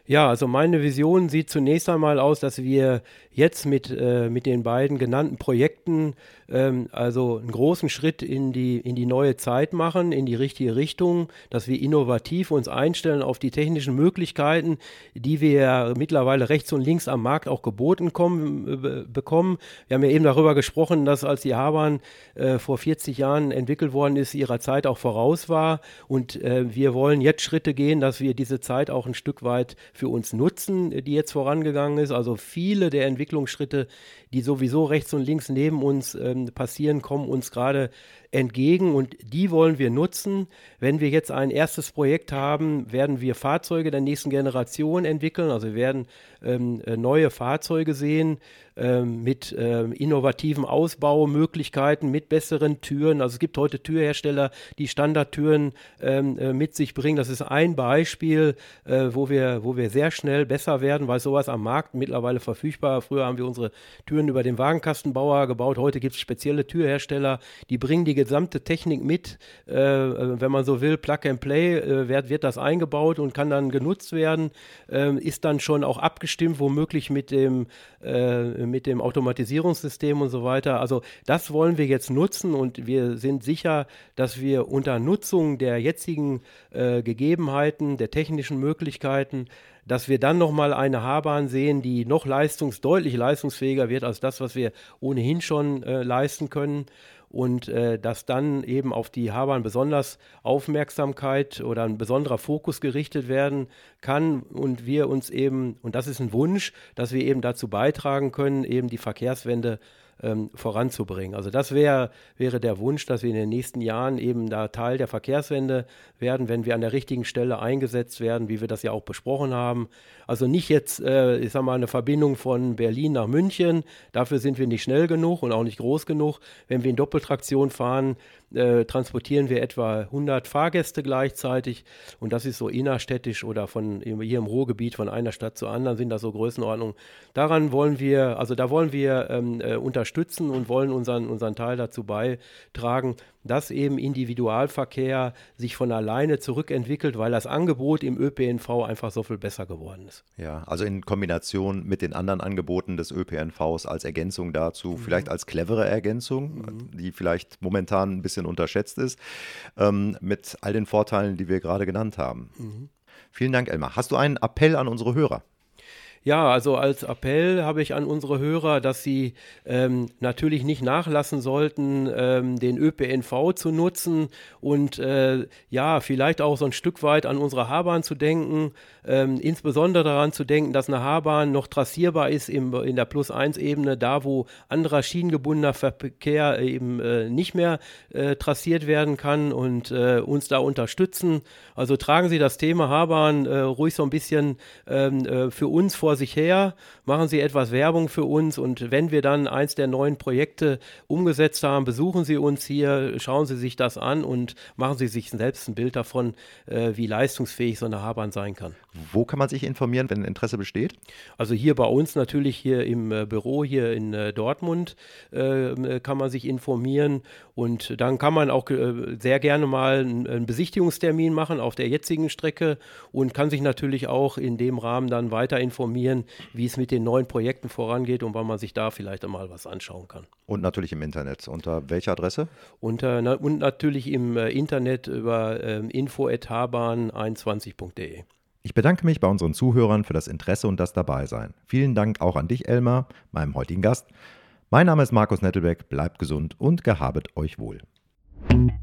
Ja, also meine Vision sieht zunächst einmal aus, dass wir jetzt mit, äh, mit den beiden genannten Projekten ähm, also einen großen Schritt in die, in die neue Zeit machen, in die richtige Richtung, dass wir innovativ uns einstellen auf die technischen Möglichkeiten, die wir mittlerweile rechts und links am Markt auch geboten kommen, äh, bekommen. Wir haben ja eben darüber gesprochen, dass als die Habahn äh, vor 40 Jahren entwickelt worden ist, ihrer Zeit auch voraus war. Und äh, wir wollen jetzt Schritte gehen, dass wir diese Zeit auch ein Stück weit für uns nutzen, die jetzt vorangegangen ist. Also viele der Entwicklungsschritte, die sowieso rechts und links neben uns ähm, passieren, kommen uns gerade entgegen und die wollen wir nutzen. Wenn wir jetzt ein erstes Projekt haben, werden wir Fahrzeuge der nächsten Generation entwickeln. Also wir werden ähm, äh, neue Fahrzeuge sehen ähm, mit ähm, innovativen Ausbaumöglichkeiten, mit besseren Türen. Also es gibt heute Türhersteller, die Standardtüren ähm, äh, mit sich bringen. Das ist ein Beispiel, äh, wo, wir, wo wir sehr schnell besser werden, weil sowas am Markt mittlerweile verfügbar. Früher haben wir unsere Türen über den Wagenkastenbauer gebaut. Heute gibt es spezielle Türhersteller, die bringen die gesamte Technik mit. Äh, äh, wenn man so will, Plug and Play, äh, wird, wird das eingebaut und kann dann genutzt werden. Ähm, ist dann schon auch abgestimmt, womöglich mit dem, äh, mit dem Automatisierungssystem und so weiter. Also das wollen wir jetzt nutzen und wir sind sicher, dass wir unter Nutzung der jetzigen äh, Gegebenheiten, der technischen Möglichkeiten, dass wir dann nochmal eine H-Bahn sehen, die noch leistungs-, deutlich leistungsfähiger wird als das, was wir ohnehin schon äh, leisten können und äh, dass dann eben auf die Habern besonders Aufmerksamkeit oder ein besonderer Fokus gerichtet werden kann und wir uns eben, und das ist ein Wunsch, dass wir eben dazu beitragen können, eben die Verkehrswende ähm, voranzubringen. Also das wär, wäre der Wunsch, dass wir in den nächsten Jahren eben da Teil der Verkehrswende werden, wenn wir an der richtigen Stelle eingesetzt werden, wie wir das ja auch besprochen haben. Also nicht jetzt, äh, ich sag mal, eine Verbindung von Berlin nach München, dafür sind wir nicht schnell genug und auch nicht groß genug. Wenn wir in Doppeltraktion fahren, äh, transportieren wir etwa 100 Fahrgäste gleichzeitig und das ist so innerstädtisch oder von hier im Ruhrgebiet von einer Stadt zur anderen sind das so Größenordnungen. Daran wollen wir, also da wollen wir ähm, äh, unterstützen und wollen unseren, unseren Teil dazu beitragen, dass eben Individualverkehr sich von alleine zurückentwickelt, weil das Angebot im ÖPNV einfach so viel besser geworden ist. Ja, also in Kombination mit den anderen Angeboten des ÖPNVs als Ergänzung dazu, mhm. vielleicht als clevere Ergänzung, mhm. die vielleicht momentan ein bisschen unterschätzt ist, ähm, mit all den Vorteilen, die wir gerade genannt haben. Mhm. Vielen Dank, Elmar. Hast du einen Appell an unsere Hörer? Ja, also als Appell habe ich an unsere Hörer, dass sie ähm, natürlich nicht nachlassen sollten, ähm, den ÖPNV zu nutzen und äh, ja, vielleicht auch so ein Stück weit an unsere H-Bahn zu denken, ähm, insbesondere daran zu denken, dass eine H-Bahn noch trassierbar ist im, in der Plus-1-Ebene, da wo anderer schienengebundener Verkehr eben äh, nicht mehr äh, trassiert werden kann und äh, uns da unterstützen. Also tragen Sie das Thema H-Bahn äh, ruhig so ein bisschen ähm, äh, für uns vor sich her, machen Sie etwas Werbung für uns und wenn wir dann eins der neuen Projekte umgesetzt haben, besuchen Sie uns hier, schauen Sie sich das an und machen Sie sich selbst ein Bild davon, äh, wie leistungsfähig so eine Haarbahn sein kann. Wo kann man sich informieren, wenn Interesse besteht? Also hier bei uns natürlich hier im äh, Büro hier in äh, Dortmund äh, kann man sich informieren und dann kann man auch äh, sehr gerne mal einen, einen Besichtigungstermin machen auf der jetzigen Strecke und kann sich natürlich auch in dem Rahmen dann weiter informieren informieren, wie es mit den neuen Projekten vorangeht und wann man sich da vielleicht einmal was anschauen kann. Und natürlich im Internet. Unter welcher Adresse? Unter, na, und natürlich im äh, Internet über äh, info.habahn21.de. Ich bedanke mich bei unseren Zuhörern für das Interesse und das Dabeisein. Vielen Dank auch an dich, Elmar, meinem heutigen Gast. Mein Name ist Markus Nettelbeck. Bleibt gesund und gehabet euch wohl. Musik